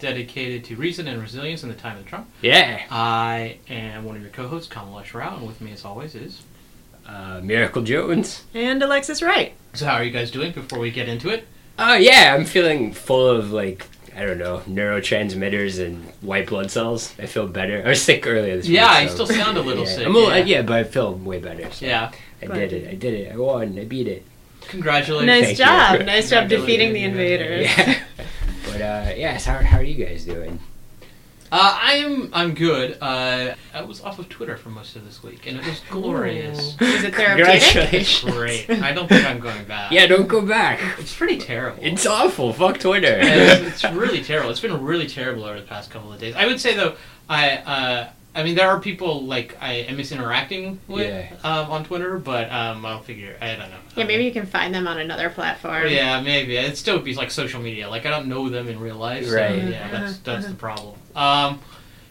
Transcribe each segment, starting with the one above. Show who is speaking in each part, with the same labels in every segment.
Speaker 1: dedicated to reason and resilience in the time of Trump.
Speaker 2: Yeah.
Speaker 1: I am one of your co-hosts, Kamalesh Rao, and with me, as always, is.
Speaker 2: Uh, Miracle Jones.
Speaker 3: And Alexis Wright.
Speaker 1: So, how are you guys doing before we get into it?
Speaker 2: Oh yeah, I'm feeling full of like I don't know neurotransmitters and white blood cells. I feel better. I was sick earlier this week.
Speaker 1: Yeah,
Speaker 2: week.
Speaker 1: you still sound a little
Speaker 2: yeah.
Speaker 1: sick,
Speaker 2: I'm a little,
Speaker 1: yeah.
Speaker 2: yeah. but I feel way better. So
Speaker 1: Yeah.
Speaker 2: I
Speaker 3: Glad
Speaker 2: did it. I did it. I won. I beat it.
Speaker 1: Congratulations.
Speaker 3: Nice
Speaker 2: Thank
Speaker 3: job.
Speaker 2: you.
Speaker 3: Nice job defeating the
Speaker 1: Congratulations.
Speaker 3: invaders.
Speaker 2: Yeah. but uh, yes, how how are you guys doing?
Speaker 1: Uh, I'm I'm good. Uh, I was off of Twitter for most of this week, and it was glorious.
Speaker 3: Is it therapeutic?
Speaker 2: Congratulations.
Speaker 1: Great. I don't think I'm going back.
Speaker 2: Yeah, don't go back.
Speaker 1: It's pretty terrible.
Speaker 2: It's awful. Fuck Twitter.
Speaker 1: it's, it's really terrible. It's been really terrible over the past couple of days. I would say though, I uh, I mean there are people like I am interacting with
Speaker 2: Yeah.
Speaker 1: um, on Twitter, but um, I'll figure. I don't know.
Speaker 3: Yeah, maybe you can find them on another platform.
Speaker 1: Yeah, maybe it still would be like social media. Like I don't know them in real life. So,
Speaker 2: Right.
Speaker 1: Yeah, that's that's the problem. Um,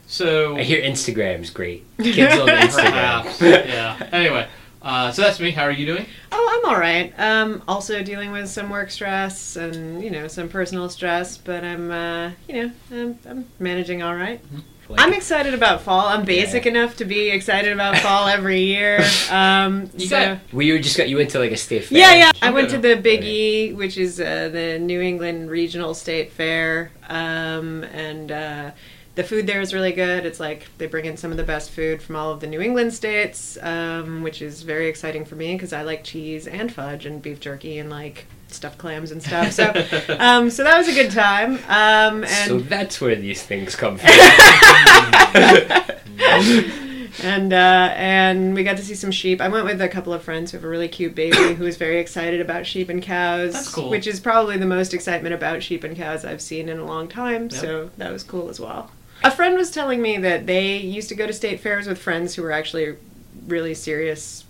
Speaker 1: so
Speaker 2: I hear Instagram's great. Kids love Instagram.
Speaker 1: perhaps. yeah. Anyway, uh, so that's me. How are you doing?
Speaker 3: Oh, I'm all right. Um, also dealing with some work stress and you know some personal stress, but I'm uh, you know I'm, I'm managing all right.
Speaker 2: Like,
Speaker 3: I'm excited about fall. I'm basic
Speaker 2: Yeah.
Speaker 3: enough to be excited about fall every year. Um,
Speaker 1: You
Speaker 3: so
Speaker 1: got-
Speaker 2: well, you just got you went to like a state fair.
Speaker 3: yeah, yeah. I went to the Big E, which is uh, the New England Regional State Fair, um, and uh, the food there is really good. It's like they bring in some of the best food from all of the New England states, um, which is very exciting for me because I like cheese and fudge and beef jerky and like stuffed clams and stuff. So, um, so that was a good time. Um, and
Speaker 2: So that's where these things come from.
Speaker 3: and uh, and we got to see some sheep. I went with a couple of friends who have a really cute baby who was very excited about sheep and cows.
Speaker 1: That's cool.
Speaker 3: Which is probably the most excitement about sheep and cows I've seen in a long time.
Speaker 1: Yep.
Speaker 3: So that was cool as well. A friend was telling me that they used to go to state fairs with friends who were actually really seriously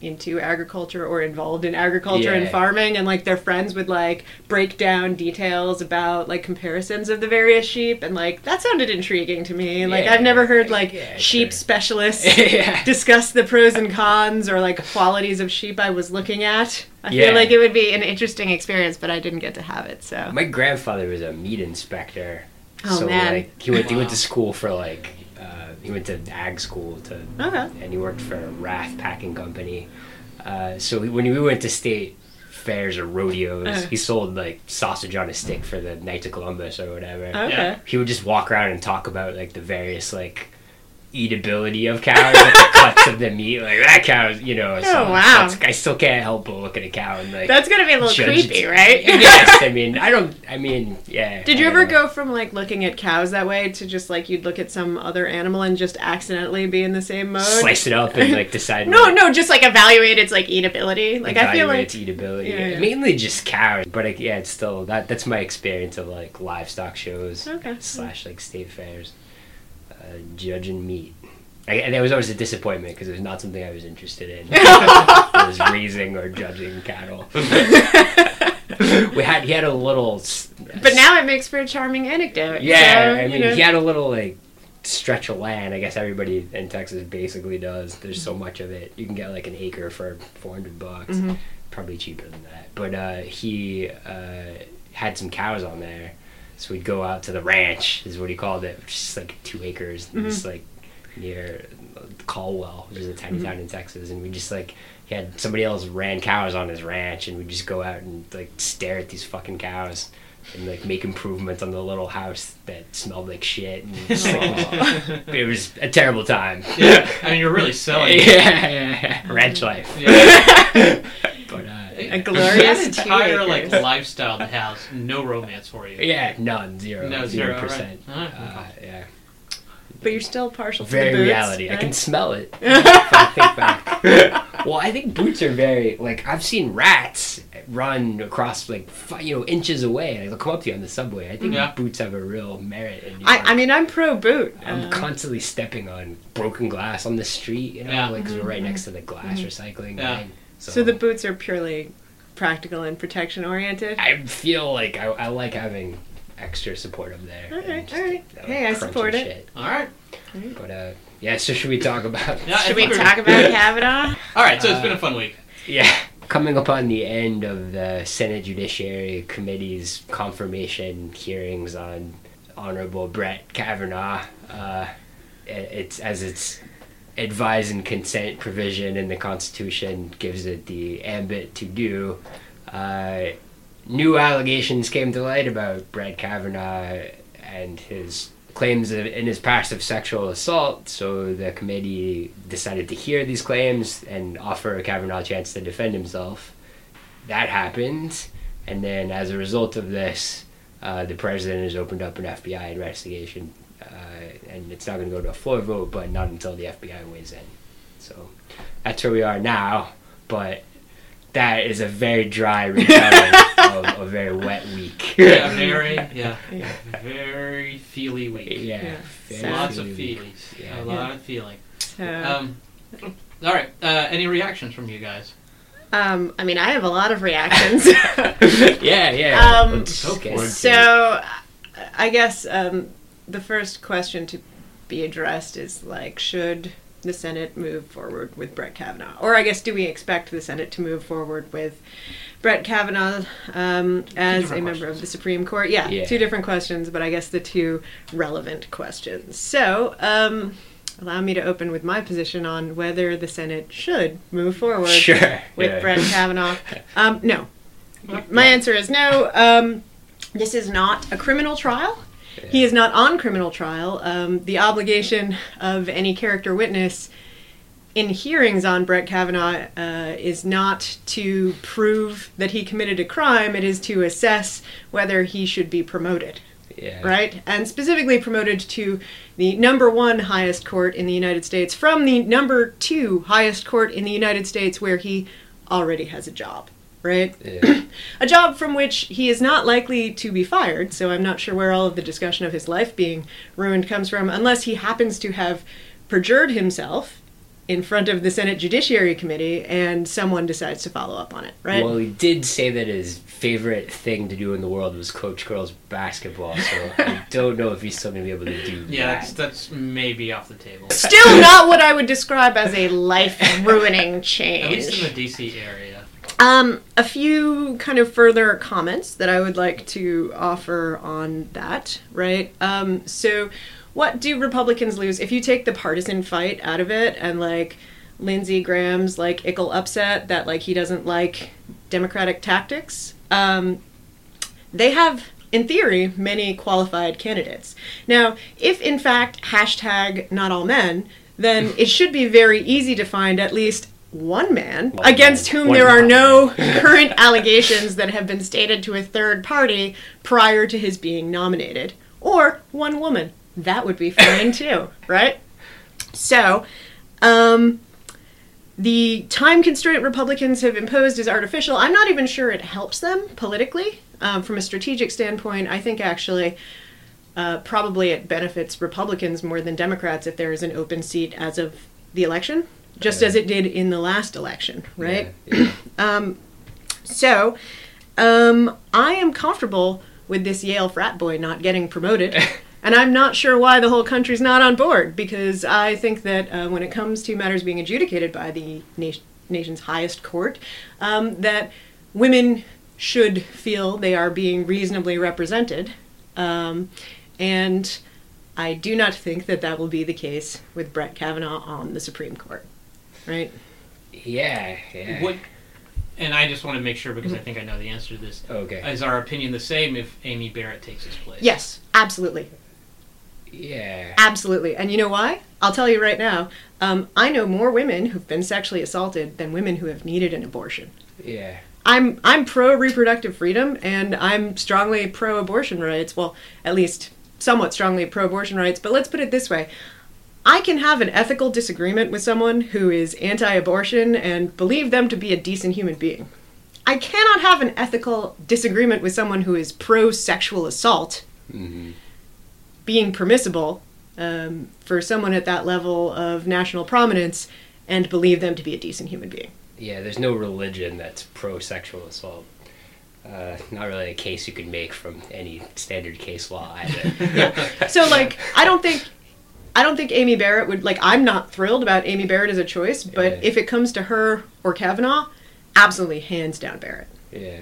Speaker 3: into agriculture or involved in agriculture and farming and like their friends would like break down details about like comparisons of the various sheep and like that sounded intriguing to me like
Speaker 2: Yeah.
Speaker 3: i've never heard like
Speaker 2: Yeah,
Speaker 3: sheep
Speaker 2: sure.
Speaker 3: specialists
Speaker 2: yeah.
Speaker 3: discuss the pros and cons or like qualities of sheep I was looking at. I
Speaker 2: Yeah.
Speaker 3: feel like it would be an interesting experience, but I didn't get to have it. So
Speaker 2: My grandfather was a meat inspector.
Speaker 3: Oh,
Speaker 2: so
Speaker 3: man.
Speaker 2: like he went he went to school for like uh, he went to ag school to
Speaker 3: Okay.
Speaker 2: and he worked for a Rath packing company. Uh, so he, when we went to state fairs or rodeos,
Speaker 3: Uh.
Speaker 2: he sold like sausage on a stick for the Knights of Columbus or whatever.
Speaker 3: okay.
Speaker 1: Yeah.
Speaker 2: He would just walk around and talk about like the various like eatability of cows, like the cuts of the meat. Like that cow, you know. Oh, so
Speaker 3: Oh, wow.
Speaker 2: I still can't help but look at a cow and like.
Speaker 3: That's gonna be a little creepy,
Speaker 2: it.
Speaker 3: right?
Speaker 2: yes, I mean, I don't. I mean, yeah.
Speaker 3: Did you ever
Speaker 2: know.
Speaker 3: go from like looking at cows that way to just like you'd look at some other animal and just accidentally be in the same mode?
Speaker 2: slice it up and like decide?
Speaker 3: No,
Speaker 2: like,
Speaker 3: no, just like evaluate its like eatability. Like I feel like
Speaker 2: its eatability.
Speaker 3: Yeah, yeah.
Speaker 2: Mainly just cows, but like, yeah, it's still that. That's my experience of like livestock shows
Speaker 3: Okay.
Speaker 2: slash like state fairs, judging meat. I, and that was always a disappointment because it was not something I was interested in. it was raising or judging cattle. we had he had a little.
Speaker 3: But now it makes for a charming anecdote.
Speaker 2: Yeah,
Speaker 3: so,
Speaker 2: I mean,
Speaker 3: know.
Speaker 2: he had a little like stretch of land. I guess everybody in Texas basically does. There's so much of it. You can get like an acre for 400 bucks.
Speaker 3: Mhm.
Speaker 2: Probably cheaper than that. But uh, he uh, had some cows on there, so we'd go out to the ranch. Is what he called it, which is like two acres,
Speaker 3: Mhm.
Speaker 2: just like near Caldwell, which is a tiny
Speaker 3: Mhm.
Speaker 2: town in Texas, and we just like. He had somebody else ran cows on his ranch, and we'd just go out and like stare at these fucking cows and like make improvements on the little house that smelled like shit. And just, like, it was a terrible time.
Speaker 1: yeah. I mean, you're really selling.
Speaker 2: yeah, yeah, yeah. ranch life.
Speaker 1: Yeah.
Speaker 2: but uh,
Speaker 3: A glorious
Speaker 1: That
Speaker 3: two
Speaker 1: entire like lifestyle that has no romance for you.
Speaker 2: yeah, none, zero,
Speaker 1: No,
Speaker 2: zero
Speaker 1: zero,
Speaker 2: percent.
Speaker 1: right.
Speaker 2: Uh, yeah,
Speaker 3: But you're still partial to
Speaker 2: very
Speaker 3: the boots,
Speaker 2: reality. I can smell it. if I think back. Well, I think boots are very like I've seen rats run across like fi- you know inches away. Like, they'll come up to you on the subway. I think
Speaker 1: Yeah.
Speaker 2: boots have a real merit. In New
Speaker 3: I, I mean, I'm pro boot.
Speaker 2: I'm
Speaker 3: Um,
Speaker 2: constantly stepping on broken glass on the street, you know,
Speaker 1: Yeah.
Speaker 2: like 'cause we're right
Speaker 3: Mhm.
Speaker 2: next to the glass
Speaker 3: Mhm.
Speaker 2: recycling
Speaker 1: Yeah.
Speaker 2: line.
Speaker 3: So the boots are purely practical and protection oriented.
Speaker 2: I feel like I, I like having extra support up there.
Speaker 3: Alright,
Speaker 2: and just,
Speaker 3: alright.
Speaker 2: uh,
Speaker 3: Hey, I support it.
Speaker 2: shit.
Speaker 1: All right.
Speaker 2: But uh, yeah. So should we talk about?
Speaker 1: Yeah,
Speaker 3: Should we talk about Kavanaugh?
Speaker 1: All right. So it's
Speaker 2: Uh,
Speaker 1: been a fun week.
Speaker 2: Yeah. coming upon the end of the Senate Judiciary Committee's confirmation hearings on Honorable Brett Kavanaugh, uh, it's as its advise and consent provision in the Constitution gives it the ambit to do. Uh, new allegations came to light about Brett Kavanaugh and his claims of, in his past of sexual assault. So the committee decided to hear these claims and offer Kavanaugh a chance to defend himself. That happened, and then as a result of this, uh, the president has opened up an FBI investigation, and it's not going to go to a floor vote, but not until the FBI weighs in. So that's where we are now, but that is a very dry retelling of a very wet week.
Speaker 1: Yeah, very, yeah,
Speaker 3: Yeah.
Speaker 1: very feely week.
Speaker 2: Yeah,
Speaker 3: Yeah.
Speaker 2: very
Speaker 3: Sad.
Speaker 1: Lots of feelings.
Speaker 2: Yeah.
Speaker 1: A lot of feeling.
Speaker 3: So,
Speaker 1: Um, all right. Uh, any reactions from you guys?
Speaker 3: um, I mean, I have a lot of reactions.
Speaker 2: yeah, yeah.
Speaker 3: Um,
Speaker 2: Let's
Speaker 1: Go
Speaker 2: get
Speaker 1: for it.
Speaker 2: into it.
Speaker 3: so, I guess um, the first question to be addressed is like, should the Senate move forward with Brett Kavanaugh? Or I guess, do we expect the Senate to move forward with Brett Kavanaugh um, as a
Speaker 1: different
Speaker 3: member of the Supreme Court? Yeah,
Speaker 2: Yeah.
Speaker 3: two different questions, but I guess the two relevant questions. So, um, allow me to open with my position on whether the Senate should move forward
Speaker 2: Sure.
Speaker 3: with
Speaker 2: yeah.
Speaker 3: Brett Kavanaugh. Um, no. My answer is no. Um, this is not a criminal trial. He is not on criminal trial. Um, the obligation of any character witness in hearings on Brett Kavanaugh uh, is not to prove that he committed a crime, it is to assess whether he should be promoted
Speaker 2: Yeah.
Speaker 3: right? And specifically promoted to the number one highest court in the United States from the number two highest court in the United States where he already has a job, right?
Speaker 2: Yeah.
Speaker 3: A job from which he is not likely to be fired, so I'm not sure where all of the discussion of his life being ruined comes from, unless he happens to have perjured himself in front of the Senate Judiciary Committee and someone decides to follow up on it, right?
Speaker 2: Well, he did say that his favorite thing to do in the world was coach girls basketball, so I don't know if he's still going to be able to do
Speaker 1: Yeah,
Speaker 2: that.
Speaker 1: that's, that's maybe off the table.
Speaker 3: Still not what I would describe as a life ruining change.
Speaker 1: At least in the DC area.
Speaker 3: Um, a few kind of further comments that I would like to offer on that, right? Um, so, what do Republicans lose if you take the partisan fight out of it and like Lindsey Graham's like ickle upset that like he doesn't like Democratic tactics? Um, they have, in theory, many qualified candidates. Now, if in fact hashtag not all men, then it should be very easy to find at least one man
Speaker 2: One
Speaker 3: against
Speaker 2: man.
Speaker 3: whom
Speaker 2: One
Speaker 3: there are no current allegations that have been stated to a third party prior to his being nominated. Or one woman. That would be fine too, right? So, um, the time constraint Republicans have imposed is artificial. I'm not even sure it helps them politically. Um, from a strategic standpoint, I think actually uh, probably it benefits Republicans more than Democrats if there is an open seat as of the election, just
Speaker 2: Yeah.
Speaker 3: as it did in the last election, right?
Speaker 2: Yeah,
Speaker 3: Um, so, um, I am comfortable with this Yale frat boy not getting promoted. And I'm not sure why the whole country's not on board because I think that uh, when it comes to matters being adjudicated by the nation, nation's highest court, um, that women should feel they are being reasonably represented. Um, and I do not think that that will be the case with Brett Kavanaugh on the Supreme Court. Right?
Speaker 2: yeah, yeah.
Speaker 1: What? And I just want to make sure because I think I know the answer to this.
Speaker 2: Okay.
Speaker 1: Is our opinion the same if Amy Barrett takes his place?
Speaker 3: Yes, absolutely.
Speaker 2: Yeah.
Speaker 3: Absolutely. And you know why? I'll tell you right now. Um, I know more women who've been sexually assaulted than women who have needed an abortion.
Speaker 2: Yeah.
Speaker 3: I'm I'm pro reproductive freedom and I'm strongly pro abortion rights. Well, at least somewhat strongly pro abortion rights, but let's put it this way. I can have an ethical disagreement with someone who is anti abortion and believe them to be a decent human being. I cannot have an ethical disagreement with someone who is pro sexual assault
Speaker 2: hmm
Speaker 3: being permissible um, for someone at that level of national prominence and believe them to be a decent human being.
Speaker 2: Yeah, there's no religion that's pro sexual assault. Uh, not really a case you could make from any standard case law either.
Speaker 3: So like I don't think I don't think Amy Barrett would like I'm not thrilled about Amy Barrett as a choice, but
Speaker 2: Yeah.
Speaker 3: if it comes to her or Kavanaugh, absolutely hands down Barrett.
Speaker 2: Yeah.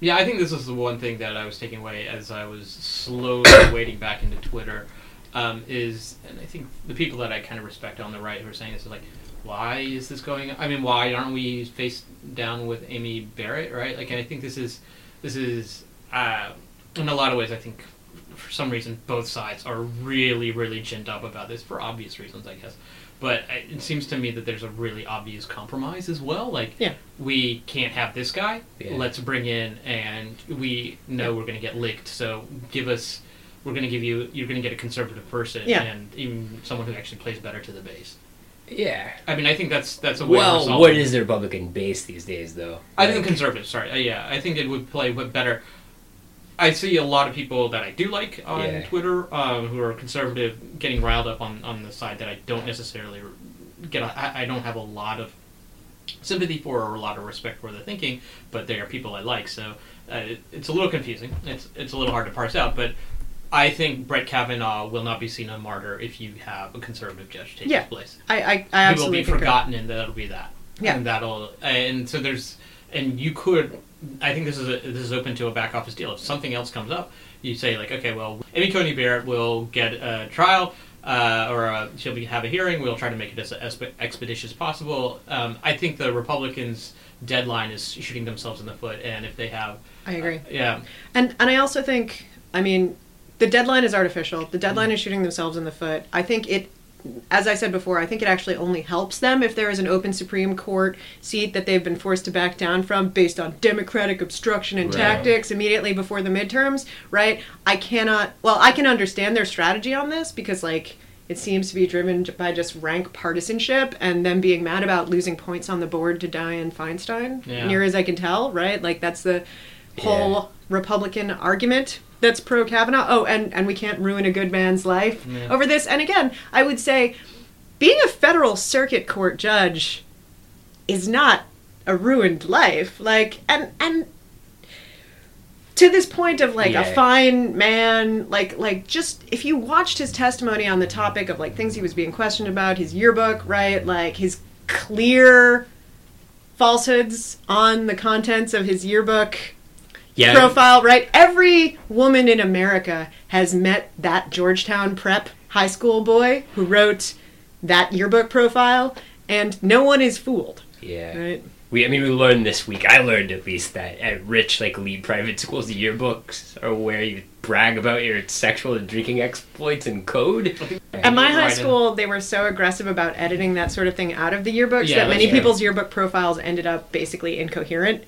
Speaker 1: Yeah, I think this is the one thing that I was taking away as I was slowly wading back into Twitter. Um, is and I think the people that I kind of respect on the right who are saying this is like, why is this going? I mean, why aren't we face down with Amy Barrett, right? Like, and I think this is this is uh, in a lot of ways. I think for some reason both sides are really really ginned up about this for obvious reasons, I guess. But it seems to me that there's a really obvious compromise as well. Like,
Speaker 3: Yeah.
Speaker 1: we can't have this guy.
Speaker 2: Yeah.
Speaker 1: Let's bring in, and we know we're going to get licked. So give us. We're going to give you. You're going to get a conservative person,
Speaker 3: Yeah.
Speaker 1: and even someone who actually plays better to the base.
Speaker 2: Yeah.
Speaker 1: I mean, I think that's that's a way.
Speaker 2: Well,
Speaker 1: resolve
Speaker 2: what
Speaker 1: it.
Speaker 2: is the Republican base these days, though?
Speaker 1: I think
Speaker 2: Like,
Speaker 1: the conservatives. Sorry, uh, yeah, I think it would play w- better. I see a lot of people that I do like on
Speaker 2: Yeah.
Speaker 1: Twitter um, who are conservative getting riled up on, on the side that I don't necessarily get. A, I, I don't have a lot of sympathy for or a lot of respect for their thinking, but they are people I like. So uh, it, it's a little confusing. It's it's a little hard to parse out, but. I think Brett Kavanaugh will not be seen a martyr if you have a conservative judge take
Speaker 3: Yeah.
Speaker 1: his place
Speaker 3: I, I, I
Speaker 1: he will
Speaker 3: absolutely
Speaker 1: be forgotten and that'll be that
Speaker 3: Yeah.
Speaker 1: and that'll and so there's and you could i think this is a, this is open to a back office deal if something else comes up you say like okay well amy coney barrett will get a trial uh, or uh she'll be, have a hearing we'll try to make it as expe- expeditious as possible um, i think the republicans deadline is shooting themselves in the foot and if they have
Speaker 3: I agree.
Speaker 1: yeah
Speaker 3: And and I also think, I mean, the deadline is artificial. The deadline is shooting themselves in the foot. I think it, as I said before, I think it actually only helps them if there is an open Supreme Court seat that they've been forced to back down from based on Democratic obstruction and
Speaker 2: Right.
Speaker 3: tactics immediately before the midterms. Right? I cannot. Well, I can understand their strategy on this because like. It seems to be driven by just rank partisanship and them being mad about losing points on the board to Dianne Feinstein,
Speaker 1: Yeah.
Speaker 3: near as I can tell, right? Like that's the whole
Speaker 2: Yeah.
Speaker 3: Republican argument that's pro Kavanaugh. Oh, and and we can't ruin a good man's life
Speaker 1: Yeah.
Speaker 3: over this. And again, I would say being a federal circuit court judge is not a ruined life. Like and and to this point of like a fine man, like like just if you watched his testimony on the topic of like things he was being questioned about, his yearbook, right? Like his clear falsehoods on the contents of his yearbook
Speaker 2: Yeah.
Speaker 3: profile, right? Every woman in America has met that Georgetown prep high school boy who wrote that yearbook profile, and no one is fooled,
Speaker 2: Yeah.
Speaker 3: right?
Speaker 2: We, I mean, we learned this week. I learned at least that at rich, like elite private schools, the yearbooks are where you brag about your sexual and drinking exploits and code.
Speaker 3: At my high school, they were so aggressive about editing that sort of thing out of the yearbooks
Speaker 1: Yeah,
Speaker 3: that many people's yearbook profiles ended up basically incoherent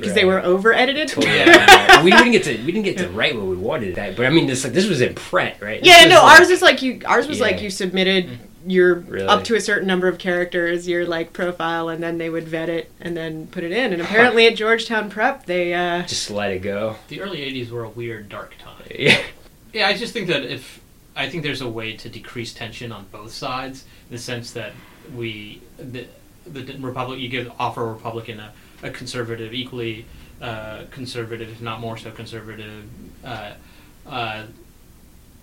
Speaker 3: because they were over edited.
Speaker 2: Totally.
Speaker 1: Yeah.
Speaker 2: we didn't get to we didn't get to write what we wanted that, but I mean, this like this was in print, right? This
Speaker 3: Yeah,
Speaker 2: was
Speaker 3: no,
Speaker 2: like-
Speaker 3: ours is like you. Ours was like you submitted your
Speaker 2: Really?
Speaker 3: up to a certain number of characters, your like profile, and then they would vet it and then put it in. And apparently at Georgetown Prep, they uh,
Speaker 2: just let it go.
Speaker 1: the early 80s were a weird dark time
Speaker 2: Yeah.
Speaker 1: Yeah, I just think that if I think there's a way to decrease tension on both sides, in the sense that we the the Republic you give offer a Republican a, a conservative equally uh, conservative, if not more so conservative. Uh, uh,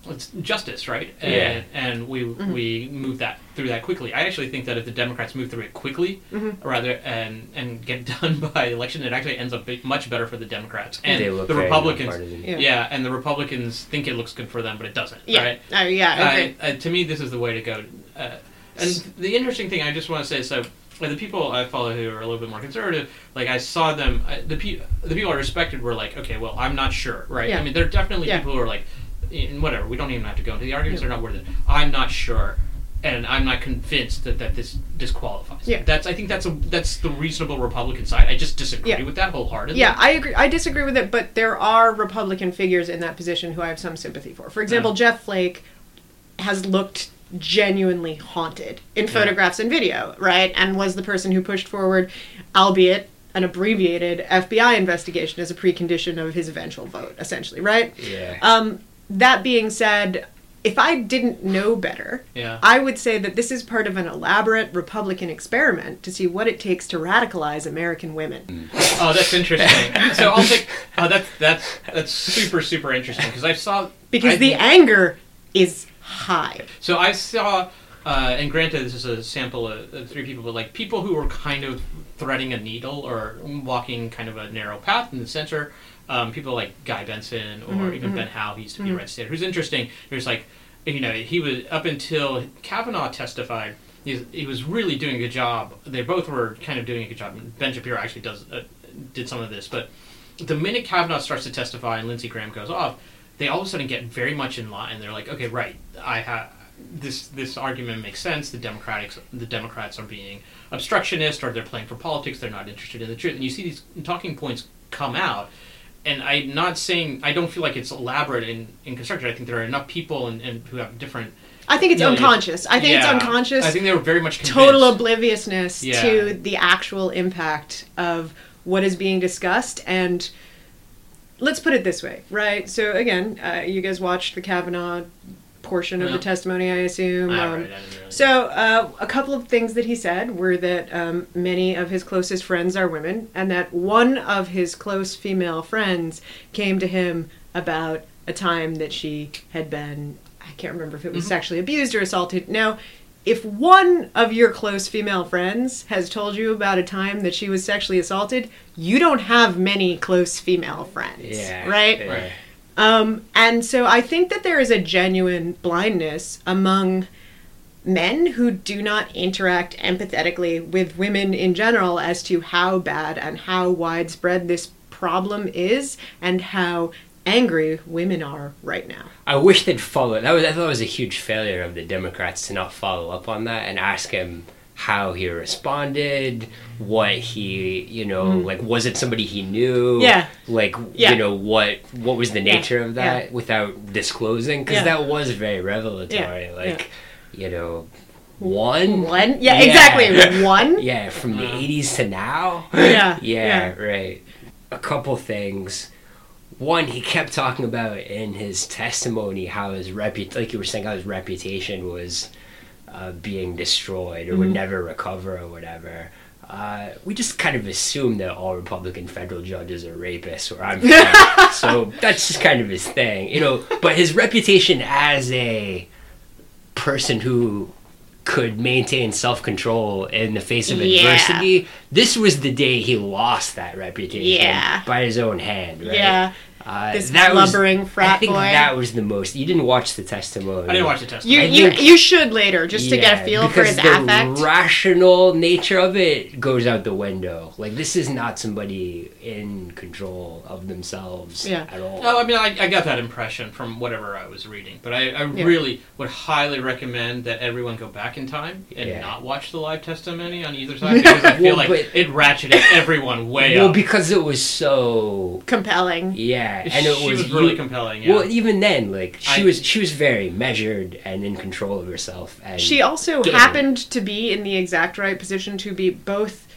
Speaker 1: it's justice, right? And,
Speaker 2: Yeah.
Speaker 1: and we
Speaker 3: Mm-hmm.
Speaker 1: we move that through that quickly. I actually think that if the Democrats move through it quickly,
Speaker 3: Mhm.
Speaker 1: rather and and get done by election, it actually ends up be- much better for the Democrats and
Speaker 2: They look
Speaker 1: the Republicans.
Speaker 3: Yeah.
Speaker 1: Yeah. and the Republicans think it looks good for them, but it doesn't.
Speaker 3: yeah,
Speaker 1: Right?
Speaker 3: uh, yeah, I.
Speaker 1: Uh, uh, to me, this is the way to go. Uh, and the interesting thing, I just want to say, so uh, the people I follow who are a little bit more conservative, like I saw them, uh, the pe- the people I respected were like, okay, well, I'm not sure, right?
Speaker 3: Yeah.
Speaker 1: I mean, there are definitely
Speaker 3: Yeah.
Speaker 1: people who are like, in whatever. We don't even have to go into the arguments;
Speaker 3: Yeah.
Speaker 1: they're not worth it. I'm not sure. And I'm not convinced that, that this disqualifies.
Speaker 3: Yeah.
Speaker 1: That's I think that's a that's the reasonable Republican side. I just disagree
Speaker 3: Yeah.
Speaker 1: with that wholeheartedly.
Speaker 3: Yeah, I agree. I disagree with it, but there are Republican figures in that position who I have some sympathy for. For example. Jeff Flake has looked genuinely haunted in
Speaker 1: Yeah.
Speaker 3: photographs and video, right? And was the person who pushed forward, albeit an abbreviated FBI investigation as a precondition of his eventual vote, essentially, right?
Speaker 2: Yeah.
Speaker 3: Um, that being said, if I didn't know better,
Speaker 1: Yeah.
Speaker 3: I would say that this is part of an elaborate Republican experiment to see what it takes to radicalize American women.
Speaker 1: Oh, that's interesting. so I'll take. Oh, that's that's that's super super interesting because I saw
Speaker 3: Because
Speaker 1: I-
Speaker 3: the anger is high.
Speaker 1: So I saw uh, and granted, this is a sample of, of three people, but like people who were kind of threading a needle or walking kind of a narrow path in the center. Um, people like Guy Benson or
Speaker 3: Mhm,
Speaker 1: even
Speaker 3: mhm.
Speaker 1: Ben Howe, he used to be
Speaker 3: Mhm.
Speaker 1: a red state. Who's interesting. There's like, you know, he was up until Kavanaugh testified. He, he was really doing a good job. They both were kind of doing a good job. Ben Shapiro actually does uh, did some of this, but the minute Kavanaugh starts to testify and Lindsey Graham goes off, they all of a sudden get very much in line. They're like, okay, right, I have this this argument makes sense. The Democrats the Democrats are being obstructionist, or they're playing for politics. They're not interested in the truth. And you see these talking points come out. And I'm not saying I don't feel like it's elaborate in, in construction. I think there are enough people and, and who have different.
Speaker 3: I think it's
Speaker 1: No,
Speaker 3: unconscious. I think it's unconscious.
Speaker 1: I think they were very much convinced.
Speaker 3: total obliviousness
Speaker 1: Yeah.
Speaker 3: to the actual impact of what is being discussed and let's put it this way right so again uh, you guys watched the kavanaugh portion of
Speaker 1: Yeah.
Speaker 3: the testimony i assume
Speaker 1: Ah,
Speaker 3: um,
Speaker 1: I really-
Speaker 3: so uh, a couple of things that he said were that um, many of his closest friends are women and that one of his close female friends came to him about a time that she had been i can't remember if it was
Speaker 1: Mhm.
Speaker 3: sexually abused or assaulted now if one of your close female friends has told you about a time that she was sexually assaulted you don't have many close female friends
Speaker 2: Yeah.
Speaker 3: right.
Speaker 1: Right.
Speaker 3: um, and so I think that there is a genuine blindness among men who do not interact empathetically with women in general as to how bad and how widespread this problem is and how angry women are right now.
Speaker 2: I wish they'd follow. That was I thought it was a huge failure of the Democrats to not follow up on that and ask him how he responded, what he, you know, like was it somebody he knew?
Speaker 3: Mm. Yeah.
Speaker 2: Like
Speaker 3: Yeah.
Speaker 2: you know what what was the
Speaker 3: Yeah.
Speaker 2: nature of that
Speaker 3: Yeah.
Speaker 2: without disclosing because
Speaker 3: Yeah.
Speaker 2: that was very revelatory.
Speaker 3: Yeah.
Speaker 2: Like you know, one
Speaker 3: One? Yeah,
Speaker 2: Yeah.
Speaker 3: exactly. One?
Speaker 2: Yeah, from the
Speaker 1: Uh.
Speaker 2: eighties to now.
Speaker 3: Yeah,
Speaker 2: yeah, right. A couple things. One, he kept talking about in his testimony how his repu like you were saying, how his reputation was uh, being destroyed or would
Speaker 3: Mhm.
Speaker 2: never recover or whatever. Uh, we just kind of assume that all Republican federal judges are rapists, or I'm from. so that's just kind of his thing, you know. But his reputation as a person who could maintain self control in the face of
Speaker 3: Yeah.
Speaker 2: adversity. This was the day he lost that reputation
Speaker 3: Yeah.
Speaker 2: by his own hand, right?
Speaker 3: Yeah.
Speaker 2: Uh,
Speaker 3: This
Speaker 2: that was-
Speaker 3: blubbering frat
Speaker 2: I think
Speaker 3: boy.
Speaker 2: that was the most. You didn't watch the testimony.
Speaker 1: I didn't watch the testimony.
Speaker 2: I
Speaker 3: you,
Speaker 2: think-
Speaker 3: you should later, just to get a feel for
Speaker 2: because
Speaker 3: his
Speaker 2: the
Speaker 3: affect.
Speaker 2: rational nature of it goes out the window. Like this is not somebody in control of themselves
Speaker 3: Yeah.
Speaker 2: at all.
Speaker 1: No, I mean, I, I got that impression from whatever I was reading, but I, I
Speaker 3: Yeah.
Speaker 1: really would highly recommend that everyone go back in time and
Speaker 2: Yeah.
Speaker 1: not watch the live testimony on either side because I feel
Speaker 2: Well,
Speaker 1: like
Speaker 2: but-
Speaker 1: it ratcheted everyone way
Speaker 2: well,
Speaker 1: up.
Speaker 2: because it was so
Speaker 3: Compelling.
Speaker 2: yeah, and it
Speaker 1: she
Speaker 2: was,
Speaker 1: was, really
Speaker 2: you-
Speaker 1: compelling. Yeah.
Speaker 2: Well, even then, like she
Speaker 1: I-
Speaker 2: was, she was very measured and in control of herself. And
Speaker 3: She also
Speaker 2: Good.
Speaker 3: happened to be in the exact right position to be both